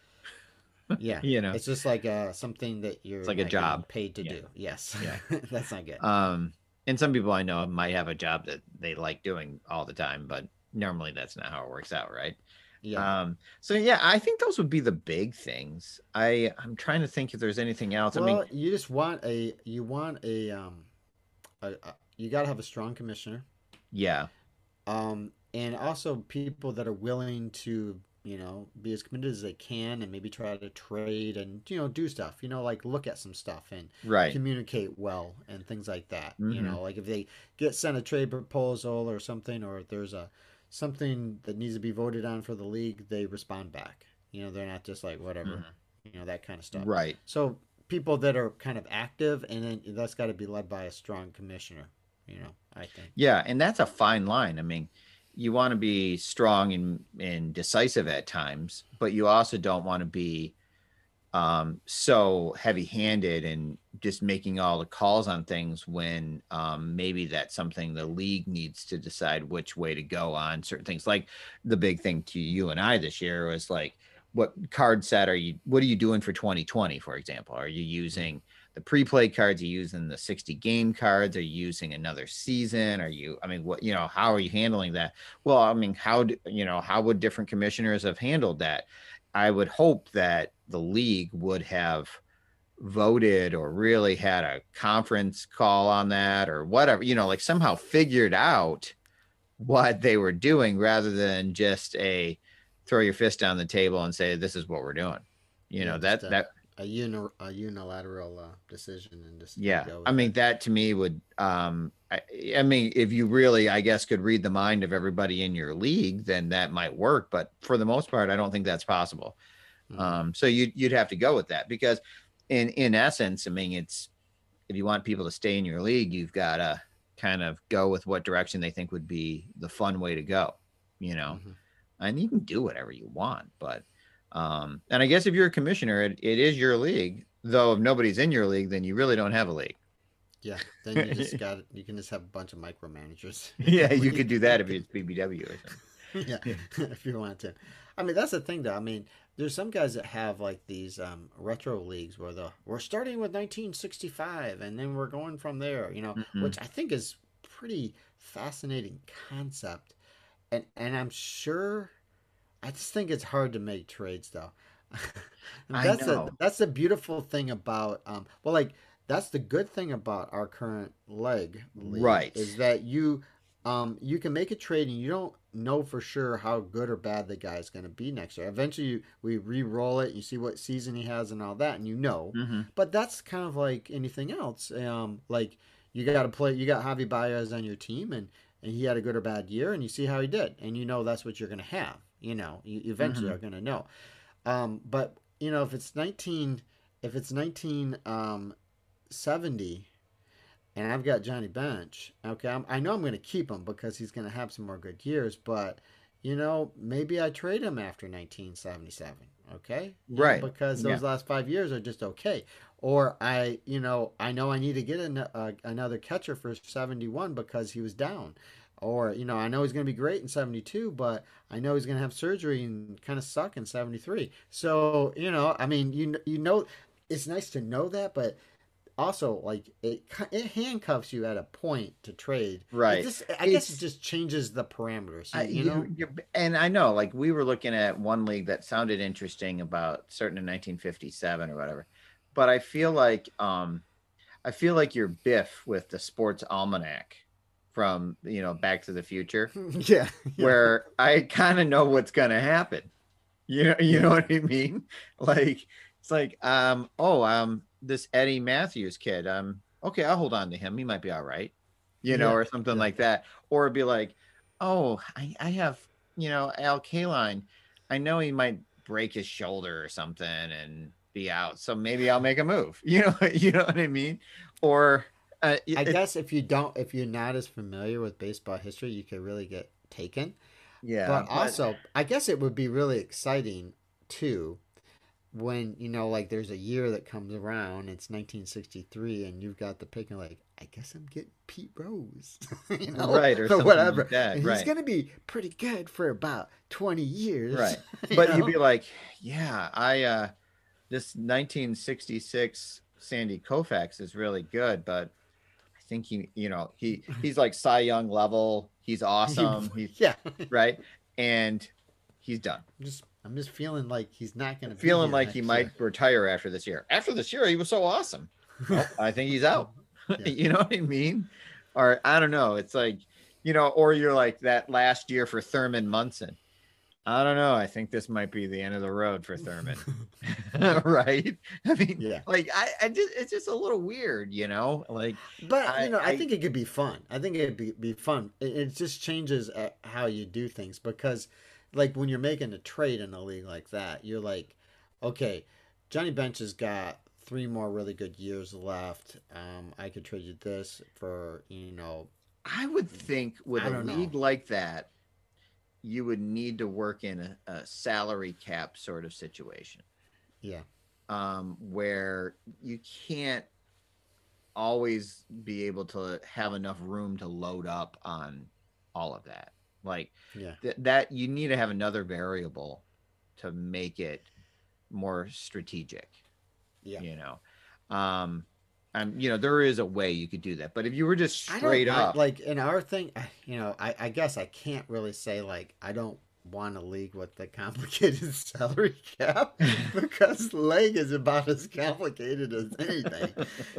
Yeah. You know. It's just like uh, something that you're it's like a job. paid to Yeah. do. Yes. Yeah. That's not good. Um, and some people I know might have a job that they like doing all the time, but normally that's not how it works out, right? yeah. Um, so yeah, I think those would be the big things. I I'm trying to think if there's anything else. I well, mean, you just want a you want a um, a, a, you got to have a strong commissioner, yeah, um, and also people that are willing to you know be as committed as they can and maybe try to trade and you know do stuff. You know, like look at some stuff and right. communicate well and things like that. You Mhm. know, like if they get sent a trade proposal or something, or if there's a something that needs to be voted on for the league, they respond back. You know, they're not just like whatever, mm-hmm. you know, that kind of stuff. Right. So people that are kind of active, and then that's got to be led by a strong commissioner. You know, I think. Yeah, and that's a fine line. I mean, you want to be strong and and decisive at times, but you also don't want to be um, so heavy-handed and just making all the calls on things when um, maybe that's something the league needs to decide which way to go on certain things. Like the big thing to you and I this year was like, what card set are you? What are you doing for 2020, for example? Are you using the pre-play cards? Are you using the 60 game cards? Are you using another season? Are you? I mean, what you know? How are you handling that? Well, I mean, how do you know? How would different commissioners have handled that? I would hope that the league would have voted or really had a conference call on that or whatever, you know, like somehow figured out what they were doing rather than just a throw your fist down the table and say this is what we're doing. You know, that uh, that a, uni- a unilateral uh, decision and just yeah. I mean that to me would um I, I mean if you really I guess could read the mind of everybody in your league then that might work, but for the most part I don't think that's possible. Mm-hmm. Um, so you you'd have to go with that because in in essence, I mean, it's if you want people to stay in your league, you've got to kind of go with what direction they think would be the fun way to go, you know, mm-hmm. and you can do whatever you want, but um, and I guess if you're a commissioner, it, it is your league. Though if nobody's in your league, then you really don't have a league. Yeah, then you just got you can just have a bunch of micromanagers. yeah, you could do that if it's BBW or something. yeah, if you want to. I mean, that's the thing, though. I mean, there's some guys that have like these um, retro leagues where the we're starting with 1965 and then we're going from there, you know, mm-hmm. which I think is pretty fascinating concept. And and I'm sure I just think it's hard to make trades though. that's I know. A, that's the beautiful thing about um well like that's the good thing about our current leg league, right is that you um you can make a trade and you don't know for sure how good or bad the guy is going to be next year. Eventually, you, we re-roll it, you see what season he has and all that, and you know. Mm-hmm. But that's kind of like anything else. Um, like you got to play, you got Javi Baez on your team, and and he had a good or bad year, and you see how he did, and you know that's what you're going to have. You know, you eventually mm-hmm. are going to know. Um, but you know, if it's nineteen, if it's nineteen um, seventy and I've got Johnny Bench. Okay, I'm, i know I'm going to keep him because he's going to have some more good years, but you know, maybe I trade him after 1977. Okay, you right? Know, because those yeah. last five years are just okay. Or I, you know, I know I need to get an, uh, another catcher for 71 because he was down. Or you know, I know he's going to be great in 72, but I know he's going to have surgery and kind of suck in 73. So you know, I mean, you you know, it's nice to know that, but also like it it handcuffs you at a point to trade. Right. Just, I it's, guess it just changes the parameters. You, I, you know. You, and I know, like we were looking at one league that sounded interesting about certain in 1957 or whatever, but I feel like um, I feel like you're Biff with the Sports Almanac from you know Back to the Future. yeah, yeah. Where I kind of know what's gonna happen. You know, you know what I mean? Like it's like um oh um this Eddie Mathews kid. Um, okay, I'll hold on to him. He might be all right, you know, yeah. or something yeah. like that. Or be like, oh, I, I have, you know, Al Kaline. I know he might break his shoulder or something and be out. So maybe I'll make a move. You know, you know what I mean? Or uh, I guess if you don't, if you're not as familiar with baseball history, you could really get taken. Yeah. But, but also, I guess it would be really exciting too when you know like there's a year that comes around it's 1963 and you've got the pick and like i guess i'm getting pete rose you know right or, or whatever like that, right. he's gonna be pretty good for about 20 years right but know? you'd be like yeah i uh this 1966 sandy koufax is really good but i think he you know he he's like cy young level he's awesome he's yeah right and he's done I'm just I'm just feeling like he's not going to. Feeling like he year. might retire after this year. After this year, he was so awesome. well, oh, I think he's out. Yeah. you know what I mean? Or I don't know. It's like, you know, or you're like that last year for Thurman Munson. I don't know. I think this might be the end of the road for Thurman. right? I mean, Yeah. like I, I just it's just a little weird, you know? Like But I- you know, I, I- think it could be fun. I think it'd be, be fun. It, it just changes uh, how you do things because, like, when you're making a trade in a league like that, you're like, okay, Johnny Bench has got three more really good years left. Um, I could trade you this for you know, I would think with a don't know. league like that, you would need to work in a, a salary cap sort of situation. yeah, um, where you can't always be able to have enough room to load up on all of that. Like yeah, th- that, you need to have another variable to make it more strategic. yeah. You know, um, and you know there is a way you could do that, but if you were just straight up, like in our thing, you know, I, I guess I can't really say like I don't want a league with the complicated salary cap because leg is about as complicated as anything.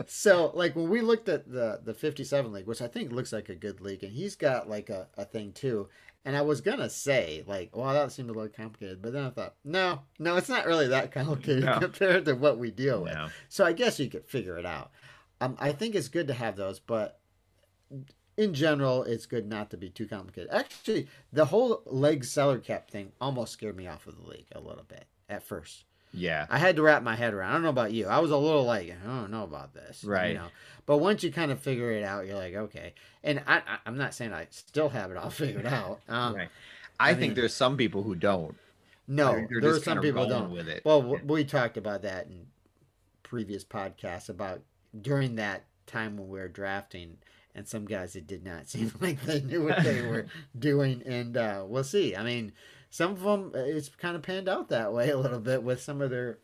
so like when we looked at the the 57 league which i think looks like a good league and he's got like a, a thing too and i was gonna say like well that seemed a little complicated but then i thought no no it's not really that complicated No. compared to what we deal with No. so i guess you could figure it out um, i think it's good to have those but in general it's good not to be too complicated actually the whole leg seller cap thing almost scared me off of the league a little bit at first yeah, I had to wrap my head around. I don't know about you. I was a little like, I don't know about this, Right. You know, but once you kind of figure it out, you're like, okay. And I, I I'm not saying I still have it all figured out. Um, right. I, I think mean- there's some people who don't. No, there are some people don't. with it. Well, w we talked about that in previous podcasts about during that time when we were drafting, and some guys it did not seem like they knew what they were doing, and uh, we'll see. I mean, some of them it's kind of panned out that way a little bit with some of their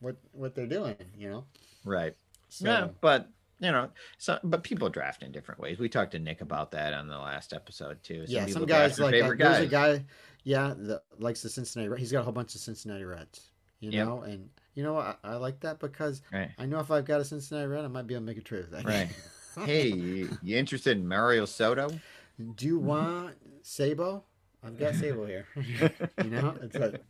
what what they're doing, you know. Right. So, Yeah, but you know, so but people draft in different ways. We talked to Nick about that on the last episode too. yeah, some guys like uh, there's a guy, yeah, that likes the Cincinnati. He's got a whole bunch of Cincinnati Reds, you Yep. know, and you know? I, I like that because Right. I know if I've got a Cincinnati Red, I might be able to make a trade with that. Right. Hey, you, you interested in Mario Soto? Do you want Sabo? I've got Sabo here. you know, it's like,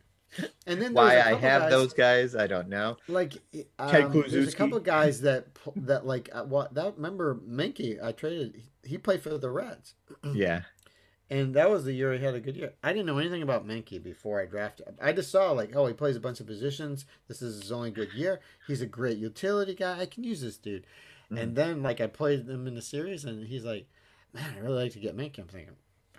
and then Why there's a I couple have guys, those guys, I don't know. like um, Ted there's a Kluszewski. couple guys that that like uh, what that remember Minky I traded he played for the Reds Yeah. and that was the year he had a good year. I didn't know anything about Minky before I drafted. I just saw like oh he plays a bunch of positions. This is his only good year. He's a great utility guy. I can use this dude. Mm. And then like I played him in the series and he's like, man, I really like to get Minky. I'm thinking,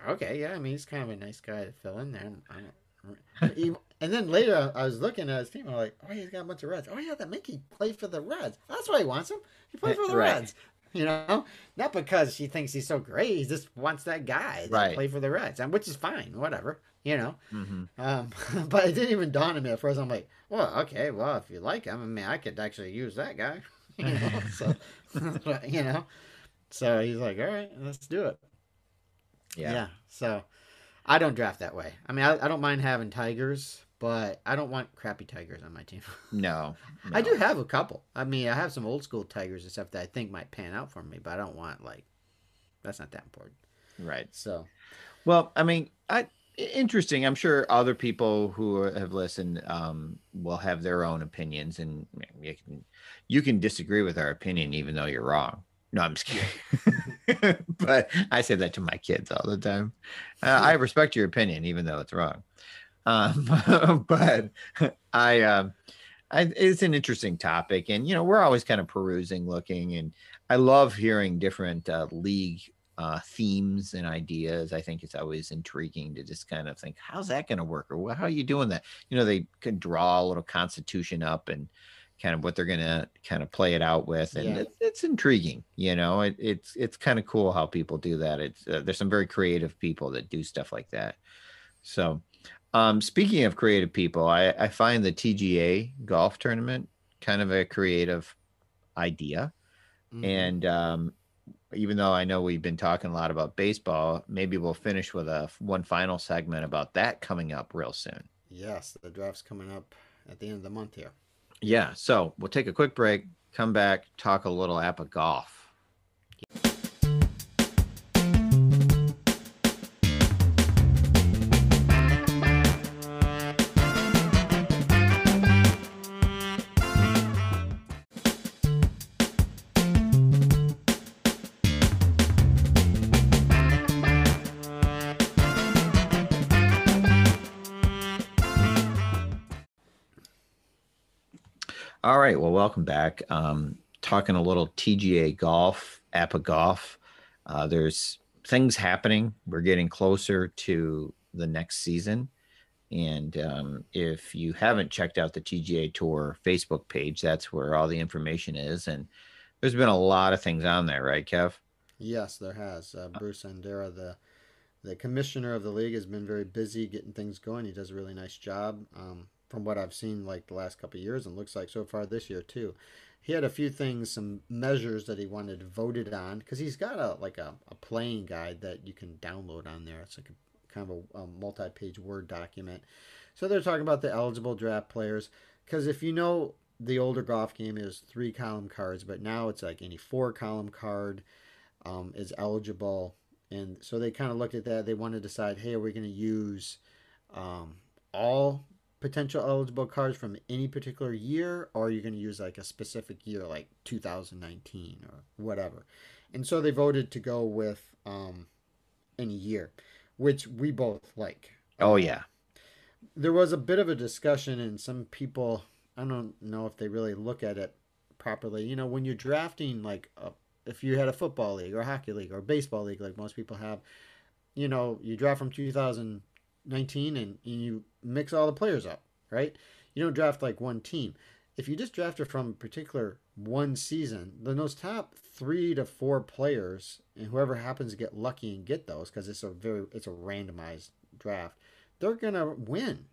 okay, yeah. I mean he's kind of a nice guy to fill in there. I don't, he- and then later I was looking at his team. I'm like, oh, he's got a bunch of Reds. Oh yeah, that Minky played for the Reds. That's why he wants him. He played for the Right. Reds. You know, not because she thinks he's so great. He just wants that guy to Right. play for the Reds, and which is fine. Whatever. You know. hmm Um, but it didn't even dawn on me at first. I'm like, well, okay, well, if you like him, I mean, I could actually use that guy. You know, so you know. So he's like, all right, let's do it. Yeah. So I don't draft that way. I mean, I, I don't mind having tigers, but I don't want crappy tigers on my team. No, I do have a couple. I mean, I have some old school tigers and stuff that I think might pan out for me, but I don't want like that's not that important. Right. So Well, I mean, I interesting. I'm sure other people who have listened um, will have their own opinions, and you can you can disagree with our opinion, even though you're wrong. No, I'm just kidding. but I say that to my kids all the time. Uh, I respect your opinion, even though it's wrong. Um, but I, um, I, it's an interesting topic, and you know, we're always kind of perusing, looking, and I love hearing different uh, league uh, themes and ideas. I think it's always intriguing to just kind of think, how's that going to work, or "Well, how are you doing that? You know, they can draw a little constitution up and kind of what they're going to kind of play it out with, and Yeah. it's, it's intriguing. You know, it, it's it's kind of cool how people do that. It's uh, there's some very creative people that do stuff like that. So, um, speaking of creative people, I, I find the TGA golf tournament kind of a creative idea. mhm. And um, even though I know we've been talking a lot about baseball, maybe we'll finish with a one final segment about that coming up real soon. yes, the draft's coming up at the end of the month here. Yeah. So we'll take a quick break, come back, talk a little APBA golf. Welcome back. Um, talking a little TGA golf, APBA golf. Uh, there's things happening. We're getting closer to the next season. And um, if you haven't checked out the TGA Tour Facebook page, that's where all the information is. And there's been a lot of things on there, right, Kev? Yes, there has. Uh, Bruce Andera, the the commissioner of the league, has been very busy getting things going. He does a really nice job. Um, from what I've seen like the last couple years and looks like so far this year too. He had a few things, some measures that he wanted voted on because he's got a like a, a playing guide that you can download on there. It's like a kind of a, a multi-page Word document. So they're talking about the eligible draft players because if you know the older golf game is three column cards, but now it's like any four column card um, is eligible. And so they kind of looked at that. They want to decide, hey, are we going to use um, all potential eligible cards from any particular year, or you're you going to use like a specific year, like 2019 or whatever? And so they voted to go with um, any year, which we both like. Oh, yeah. There was a bit of a discussion, and some people, I don't know if they really look at it properly. You know, when you're drafting, like, a, if you had a football league or hockey league or baseball league, like most people have, you know, you draft from 2000 19 and, and you mix all the players up, right? You don't draft like one team. If you just draft it from a particular one season, then those top three to four players, and whoever happens to get lucky and get those, because it's a very it's a randomized draft, they're gonna win.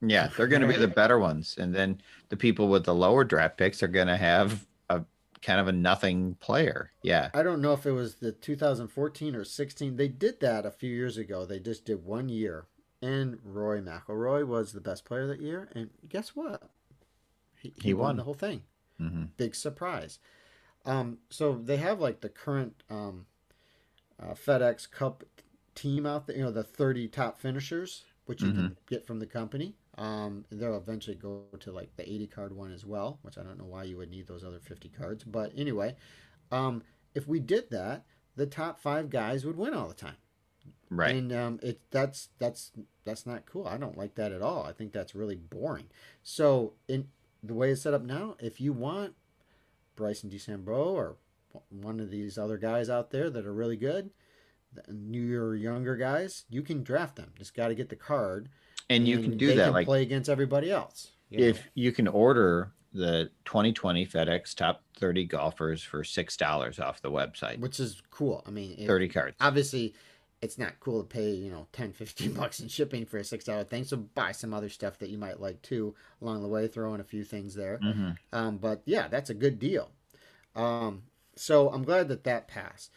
Yeah, they're gonna be the better ones, and then the people with the lower draft picks are gonna have a kind of a nothing player. Yeah. I don't know if it was the 2014 or 16. They did that a few years ago. They just did one year, and Rory McIlroy was the best player that year. And guess what? He, he, he won. won. the whole thing. Mm-hmm. Big surprise. Um, so they have like the current um, uh, FedEx Cup team out there. You know, the 30 top finishers, which you mm-hmm. can get from the company. Um, they'll eventually go to like the 80 card one as well, which I don't know why you would need those other 50 cards. But anyway, um, if we did that, the top five guys would win all the time. Right. And um, it that's that's that's not cool. I don't like that at all. I think that's really boring. So in the way it's set up now, if you want Bryson DeChambeau or one of these other guys out there that are really good, newer younger guys, you can draft them. Just got to get the card and you can do that can like play against everybody else. You if know? you can order the 2020 FedEx Top 30 golfers for six dollars off the website, which is cool. I mean, it, 30 cards. Obviously, it's not cool to pay you know 10 15 bucks in shipping for a six dollar thing so buy some other stuff that you might like too along the way throw in a few things there mm-hmm. um, but yeah that's a good deal um, so i'm glad that that passed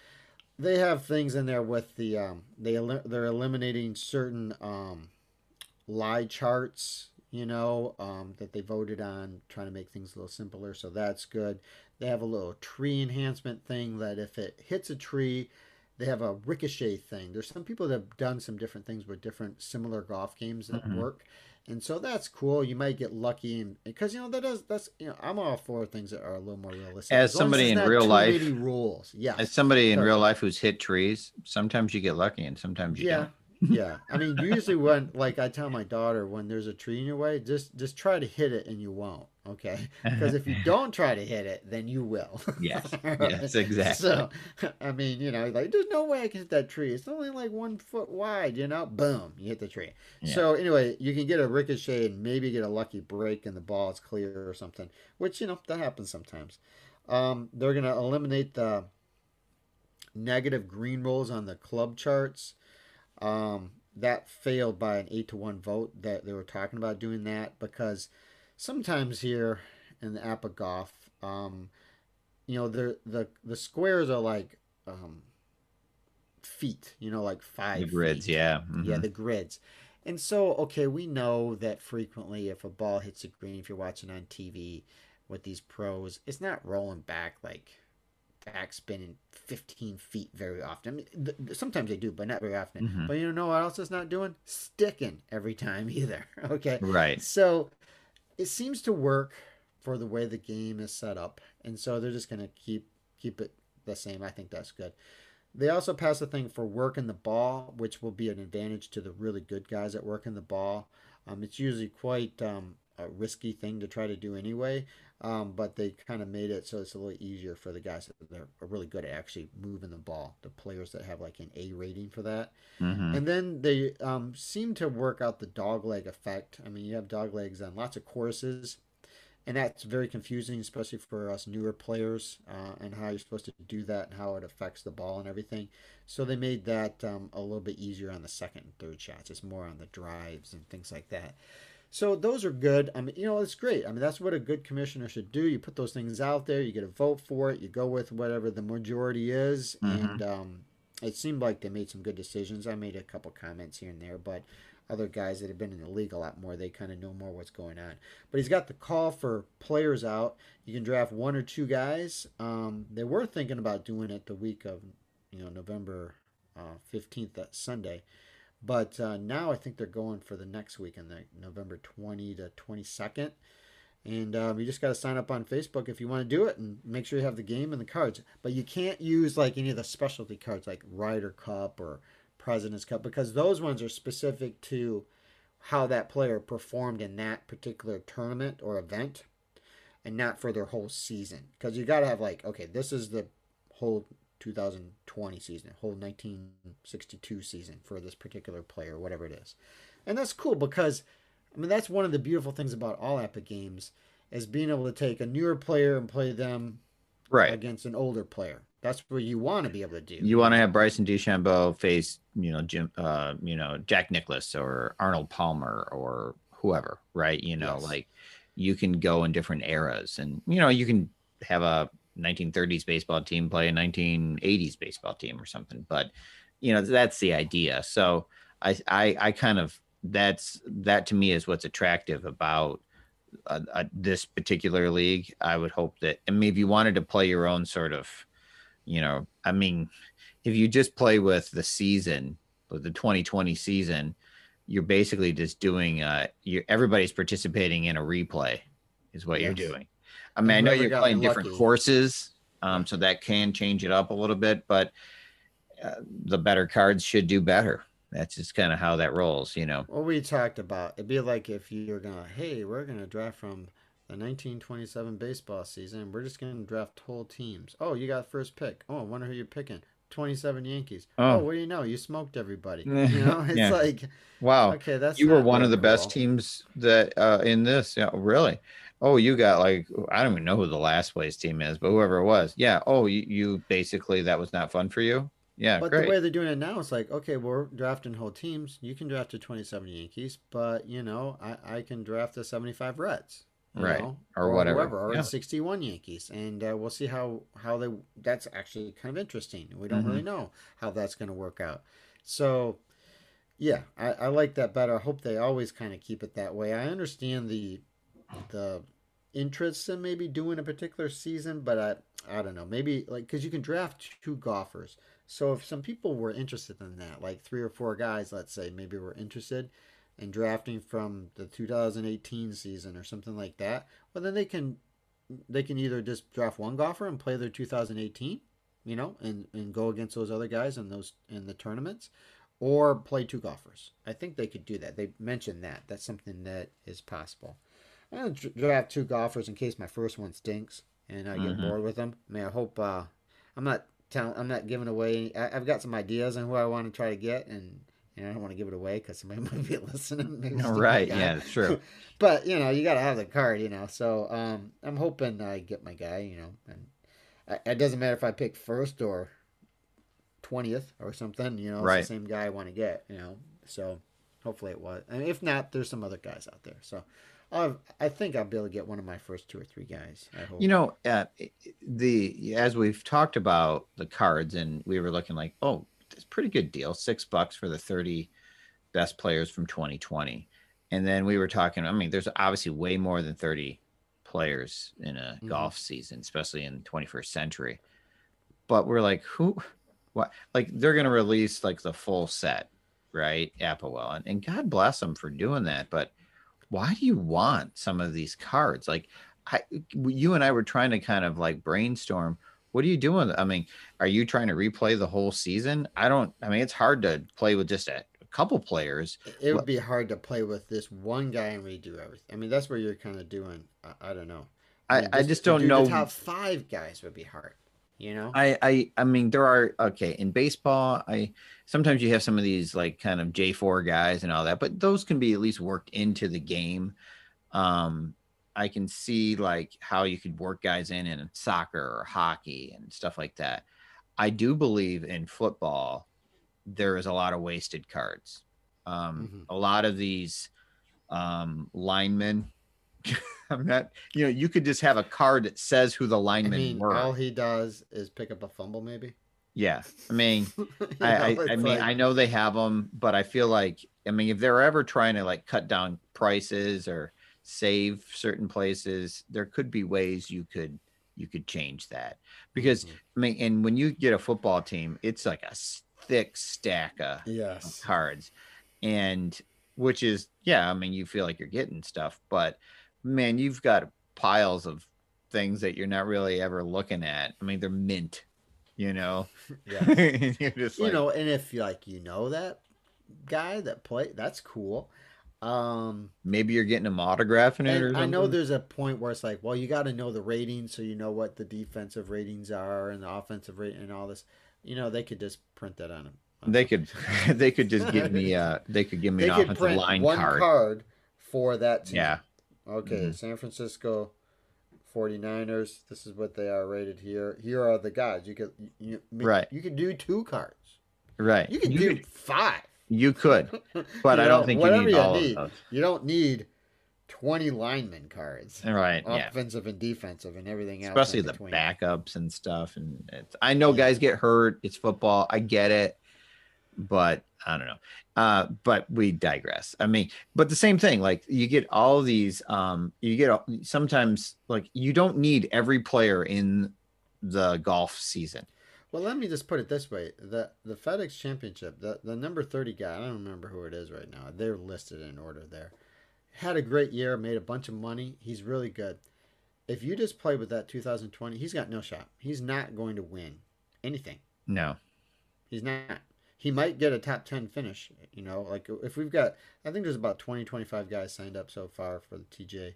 they have things in there with the um, they they're eliminating certain um, lie charts, you know, um, that they voted on, trying to make things a little simpler. So that's good. They have a little tree enhancement thing that if it hits a tree, they have a ricochet thing. There's some people that have done some different things with different similar golf games that mm-hmm. work. And so that's cool. You might get lucky, and because you know that does that's you know I'm all for things that are a little more realistic. As, as somebody as in real life, rules, yeah. As somebody in real life who's hit trees, sometimes you get lucky and sometimes you yeah. don't yeah, I mean, usually when like I tell my daughter when there's a tree in your way, just just try to hit it and you won't. Okay, because if you don't try to hit it, then you will. yes, yes, exactly. So, I mean, you know, like there's no way I can hit that tree. It's only like one foot wide. You know, boom, you hit the tree. Yeah. So anyway, you can get a ricochet and maybe get a lucky break and the ball is clear or something, which you know that happens sometimes. Um, they're gonna eliminate the negative green rolls on the club charts. Um, that failed by an eight to one vote. That they were talking about doing that because sometimes here in the APBA golf, um, you know, the the the squares are like um, feet. You know, like five. The grids, feet. yeah, mm-hmm. yeah, the grids. And so, okay, we know that frequently if a ball hits a green, if you're watching on TV with these pros, it's not rolling back like back spinning 15 feet very often. I mean, th- sometimes they do, but not very often. Mm-hmm. But you know what else it's not doing? Sticking every time either. okay. Right. So it seems to work for the way the game is set up, and so they're just going to keep keep it the same. I think that's good. They also pass a thing for working the ball, which will be an advantage to the really good guys at working the ball. Um, it's usually quite um, a risky thing to try to do anyway. Um, but they kind of made it so it's a little easier for the guys that they're really good at actually moving the ball. The players that have like an A rating for that, mm-hmm. and then they um, seem to work out the dog leg effect. I mean, you have dog legs on lots of courses, and that's very confusing, especially for us newer players, uh, and how you're supposed to do that and how it affects the ball and everything. So they made that um, a little bit easier on the second and third shots. It's more on the drives and things like that. So those are good. I mean, you know, it's great. I mean, that's what a good commissioner should do. You put those things out there, you get a vote for it, you go with whatever the majority is, mm-hmm. and um, it seemed like they made some good decisions. I made a couple comments here and there, but other guys that have been in the league a lot more, they kind of know more what's going on. But he's got the call for players out. You can draft one or two guys. Um, they were thinking about doing it the week of, you know, November uh, fifteenth, that Sunday. But uh, now I think they're going for the next week weekend, the November 20 to 22nd. And um, you just got to sign up on Facebook if you want to do it and make sure you have the game and the cards. But you can't use like any of the specialty cards like Ryder Cup or President's Cup because those ones are specific to how that player performed in that particular tournament or event and not for their whole season. Because you got to have like, okay, this is the whole 2020 season, whole 1962 season for this particular player, whatever it is. And that's cool because, I mean, that's one of the beautiful things about all APBA games is being able to take a newer player and play them right against an older player. That's what you want to be able to do. You want to have Bryson DeChambeau face, you know, Jim, uh, you know, Jack Nicklaus or Arnold Palmer or whoever, right? You know, yes. like you can go in different eras, and you know, you can have a 1930s baseball team play a 1980s baseball team or something. But you know, that's the idea. So I I, I kind of that's that to me is what's attractive about uh, uh, this particular league. I would hope that, and maybe you wanted to play your own sort of, you know, I mean, if you just play with the season, with the 2020 season, you're basically just doing. Uh, you everybody's participating in a replay, is what yes. you're doing. I mean, I know you're playing different courses, um, so that can change it up a little bit, but uh, the better cards should do better. That's just kind of how that rolls, you know. What we talked about, it'd be like if you're gonna, hey, we're gonna draft from the 1927 baseball season. We're just gonna draft whole teams. Oh, you got first pick. Oh, I wonder who you're picking. 27 Yankees. Oh, oh what do you know? You smoked everybody. You know, it's yeah. like, wow. Okay, that's you were one of the cool. best teams that uh, in this. Yeah, really oh, you got like I don't even know who the last place team is, but whoever it was, yeah. Oh, you, you basically that was not fun for you. Yeah, but great. the way they're doing it now, it's like okay, we're drafting whole teams. You can draft the twenty-seven Yankees, but you know, I I can draft the seventy-five Reds. right know, or, or, whatever, whoever, or yeah. 61 Yankees, and uh, we'll see how how they. That's actually kind of interesting. We don't mm-hmm. really know how that's going to work out. So, yeah, I, I like that better. I hope they always kind of keep it that way. I understand the the interest in maybe doing a particular season, but I I don't know. Maybe like because you can draft two golfers. So if some people were interested in that, like three or four guys, let's say, maybe were interested in drafting from the 2018 season or something like that, well then they can they can either just draft one golfer and play their 2018, you know, and and go against those other guys in those in the tournaments, or play two golfers. I think they could do that. They mentioned that. That's something that is possible. I'm gonna draft two golfers in case my first one stinks and I get mm-hmm. bored with them. I mean, I hope uh, I'm not telling, I'm not giving away. I, have got some ideas on who I want to try to get, and you know, I don't want to give it away because somebody might be listening. Maybe right? Yeah, true. but you know, you got to have the card. You know, so um, I'm hoping I get my guy. You know, and I, it doesn't matter if I pick first or twentieth or something. You know, right. the same guy I want to get. You know, so hopefully it was. And if not, there's some other guys out there. So I've, I think I'll be able to get one of my first two or three guys. You know, uh, the as we've talked about the cards, and we were looking like, oh, it's a pretty good deal, six bucks for the thirty best players from 2020, and then we were talking. I mean, there's obviously way more than 30 players in a mm-hmm. golf season, especially in the 21st century. But we're like, who? What? Like they're gonna release like the full set, right? APBA will, and, and God bless them for doing that, but why do you want some of these cards? Like, I, you and I were trying to kind of like brainstorm. What are you doing? I mean, are you trying to replay the whole season? I don't. I mean, it's hard to play with just a couple players. It would be hard to play with this one guy and redo everything. I mean, that's where you're kind of doing. I, I don't know. I, mean, I just just don't do know. Top five guys would be hard. You know. I, I I mean there are okay in baseball I sometimes you have some of these like kind of J4 guys and all that but those can be at least worked into the game um I can see like how you could work guys in in soccer or hockey and stuff like that I do believe in football there is a lot of wasted cards um Mhm. a lot of these um linemen I'm not you know you could just have a card that says who the I mean, were all he does is pick up a fumble, maybe. yeah I mean I, I, know, I it's mean, like- I know they have them, but I feel like, I mean, if they're ever trying to like cut down prices or save certain places, there could be ways you could you could change that because Mhm. I mean, and when you get a football team, it's like a thick stack of yes, cards, and which is yeah, I mean, you feel like you're getting stuff, but man, you've got piles of things that you're not really ever looking at. I mean, they're mint, you know. yeah. you're just you like, know, and if like you know that guy that play, that's cool. Um, maybe you're getting them autographing it or something. I know there's a point where it's like, well, you got to know the ratings, so you know what the defensive ratings are and the offensive rate and all this. You know, they could just print that on. on they could they could just give me uh they could give me They an offensive line one card. card for that team. Yeah. Okay, Mhm. San Francisco 49ers. This is what they are rated here. Here are the guys. You could you, you, Right. You could do two cards. Right. You could you do could, five. you could, but You I don't know, think you need you all need. of You don't need 20 lineman cards. those. Right. Yeah. Offensive and defensive and everything else. Especially the between. backups and stuff. And it's, I know Yeah. guys get hurt. It's football. I get it. But I don't know. Uh, but we digress. I mean, but the same thing, like you get all these, um, you get all- sometimes like you don't need every player in the golf season. Well, let me just put it this way: the the FedEx Championship, the the number thirty guy, I don't remember who it is right now. They're listed in order there. Had a great year, made a bunch of money. He's really good. If you just play with that 2020, he's got no shot. He's not going to win anything. No. He's not. He might get a top 10 finish, you know, like if we've got I think there's about 20 25 guys signed up so far for the TJ.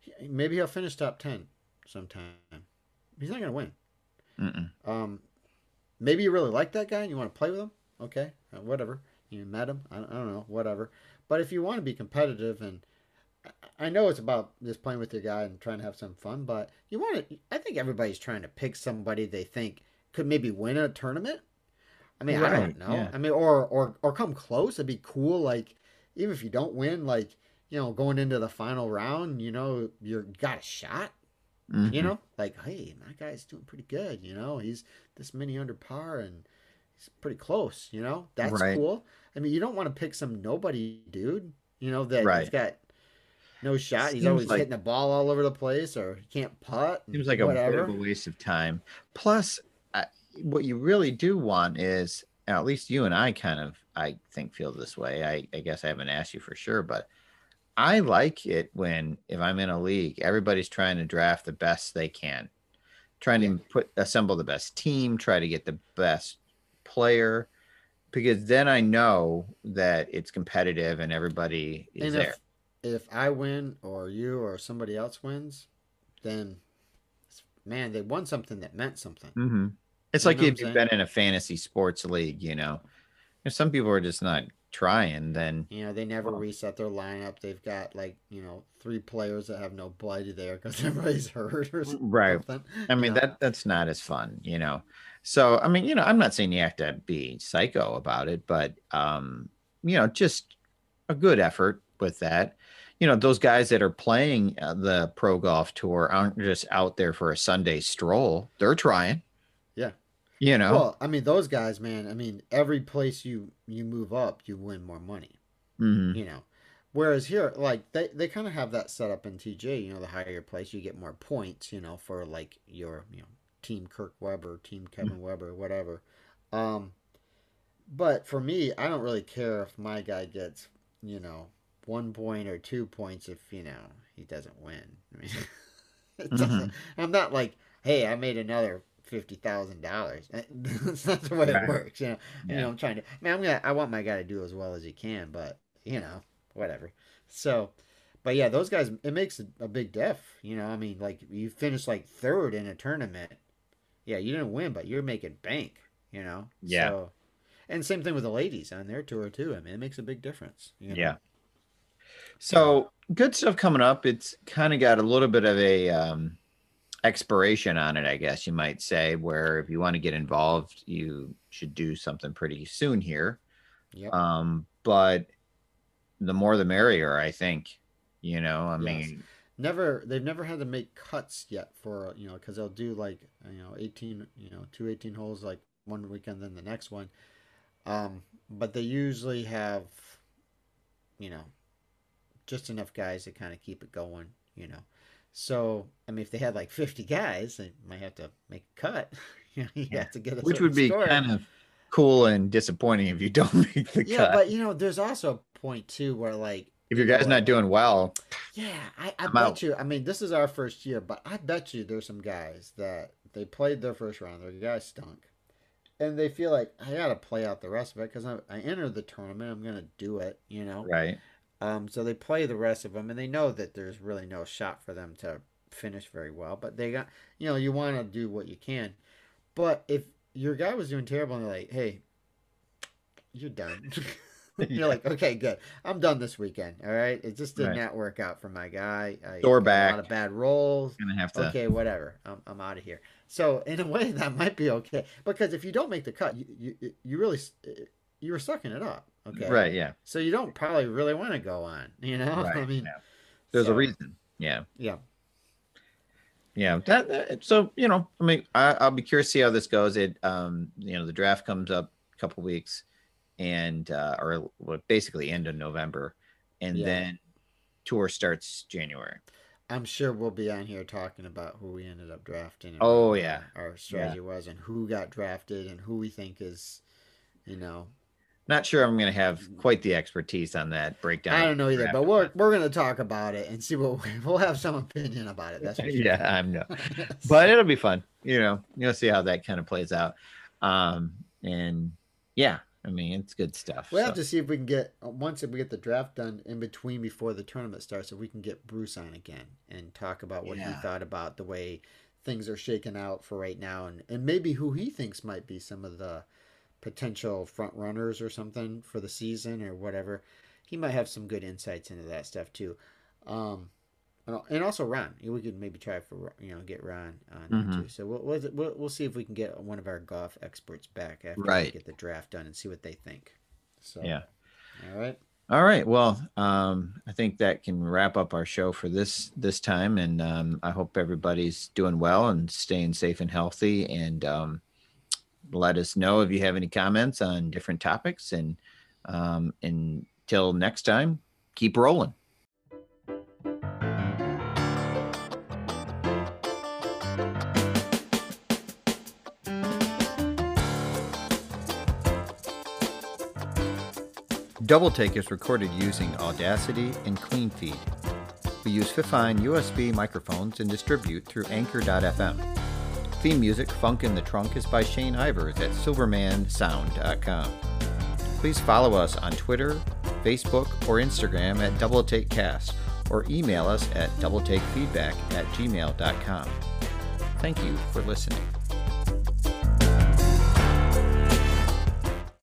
He- Maybe he'll finish top 10 sometime. He's not going to win. Mm-mm. Um, maybe you really like that guy and you want to play with him. Okay, uh, whatever. You met him. I, I don't know, whatever. But if you want to be competitive and I- I know it's about just playing with your guy and trying to have some fun, but you want to. I think everybody's trying to pick somebody they think could maybe win a tournament. I mean, I don't know. yeah. I mean, or or or come close. It'd be cool. Like even if you don't win, like you know, going into the final round, you know, you're got a shot you Mhm. know like hey my guy's doing pretty good you know he's this many under par and he's pretty close you know that's Right. cool i mean you don't want to pick some nobody dude you know that he's Right. got no shot he's Seems always like- hitting the ball all over the place or he can't putt Seems like a bit of a waste of time. Plus, what you really do want is, at least you and I kind of, I think, feel this way. I, I guess I haven't asked you for sure, but I like it when, if I'm in a league, everybody's trying to draft the best they can, trying to put assemble the best team, try to get the best player, because then I know that it's competitive and everybody is and there. if if i win or you or somebody else wins then man they won something that meant something hmm It's You like if you've been in a fantasy sports league, you know, if some people are just not trying, then You know, they never Well- reset their lineup. They've got like you know three players that have no bloody there because everybody's hurt or something. right. I mean that that's not as fun, you know. So I mean, you know, I'm not saying you have to be psycho about it, but um, you know, just a good effort with that. You know, those guys that are playing uh, the pro golf tour aren't just out there for a Sunday stroll. They're trying. You know. Well, I mean, those guys, man. I mean, every place you you move up, you win more money. Mhm. You know, whereas here, like they they kind of have that set up in TJ. You know, the higher your place, you get more points. You know, for like your you know team Kirk Weber, team Kevin Weber, whatever. Um, but for me, I don't really care if my guy gets you know one point or two points if you know he doesn't win. I mean, it doesn't, I'm not like, hey, I made another fifty thousand dollars. That's not the way Right. it works. You know, you Yeah. know, I'm trying to. I mean, I'm gonna. I want my guy to do as well as he can, but you know, whatever. So, but yeah, those guys. It makes a, a big diff. You know, I mean, like you finish like third in a tournament. Yeah, you didn't win, but you're making bank. You know. Yeah. So, and same thing with the ladies on their tour too. I mean, it makes a big difference. you know? Yeah. So good stuff coming up. It's kind of got a little bit of a um, expiration on it, I guess you might say. Where if you want to get involved, you should do something pretty soon here. Yep. Um, but the more the merrier, I think. You know, I Yes. mean, never they've never had to make cuts yet for you know because they'll do like you know 18 you know two 18 holes like one weekend then the next one um but they usually have you know just enough guys to kind of keep it going you know so i mean if they had like 50 guys they might have to make a cut you know you Yeah. have to get a which would be kind of cool and disappointing if you don't make the yeah cut. Yeah, but you know there's also a point too where like if your guy's not doing well, Yeah, I, I bet out. you. I mean, this is our first year, but I bet you there's some guys that they played their first round. Their guy stunk, and they feel like I got to play out the rest of it because I, I entered the tournament. I'm gonna do it, you know. right? Um, so they play the rest of them, and they know that there's really no shot for them to finish very well. But they got, you know, you want to do what you can. But if your guy was doing terrible, and they're like, "Hey, you're done," you're like, "Okay, good. I'm done this weekend. All right, it just did Right. not work out for my guy. I Door back. A lot of bad rolls. Gonna have to. Okay, whatever. I'm, I'm out of here. So in a way, that might be okay because if you don't make the cut, you you, you really you were sucking it up. Okay, Right? Yeah. so you don't probably really want to go on, you know? Right, I mean, yeah. There's so, a reason. Yeah. Yeah. Yeah, that, that- so you know, I mean, I, I'll be curious to see how this goes. It, um, you know, the draft comes up a couple weeks, and uh, or well, basically end of November, and Yeah. then tour starts January. I'm sure we'll be on here talking about who we ended up drafting. and Oh, yeah. Our strategy was and who got drafted and who we think is, you know, Not sure I'm going to have quite the expertise on that breakdown. I don't know either, but we're, we're going to talk about it and see what we, we'll have some opinion about it. That's yeah, I'm no, but it'll be fun. You know, you'll see how that kind of plays out. Um, and yeah, I mean, it's good stuff. We'll have to see if we can get once we get the draft done in between before the tournament starts, if we can get Bruce on again and talk about what Yeah. he thought about the way things are shaking out for right now, and and maybe who he thinks might be some of the potential front runners or something for the season or whatever. He might have some good insights into that stuff too. Um, and- also Ron, we could maybe try for you know get Ron on Mhm. too. So we'll, we'll we'll we'll see if we can get one of our golf experts back after we get the draft done and see what they think. So Yeah. all right. All right. Well, um, I think that can wrap up our show for this this time, and um, I hope everybody's doing well and staying safe and healthy. And um, let us know if you have any comments on different topics. And um, until next time, keep rolling. Double Take is recorded using Audacity and CleanFeed. We use Fifine USB microphones and distribute through Anchor.fm. Theme music Funk in the Trunk is by Shane Ivers at silvermansound.com. Please follow us on Twitter, Facebook, or Instagram at Double Take Cast or email us at doubletakefeedback at gmail.com. Thank you for listening.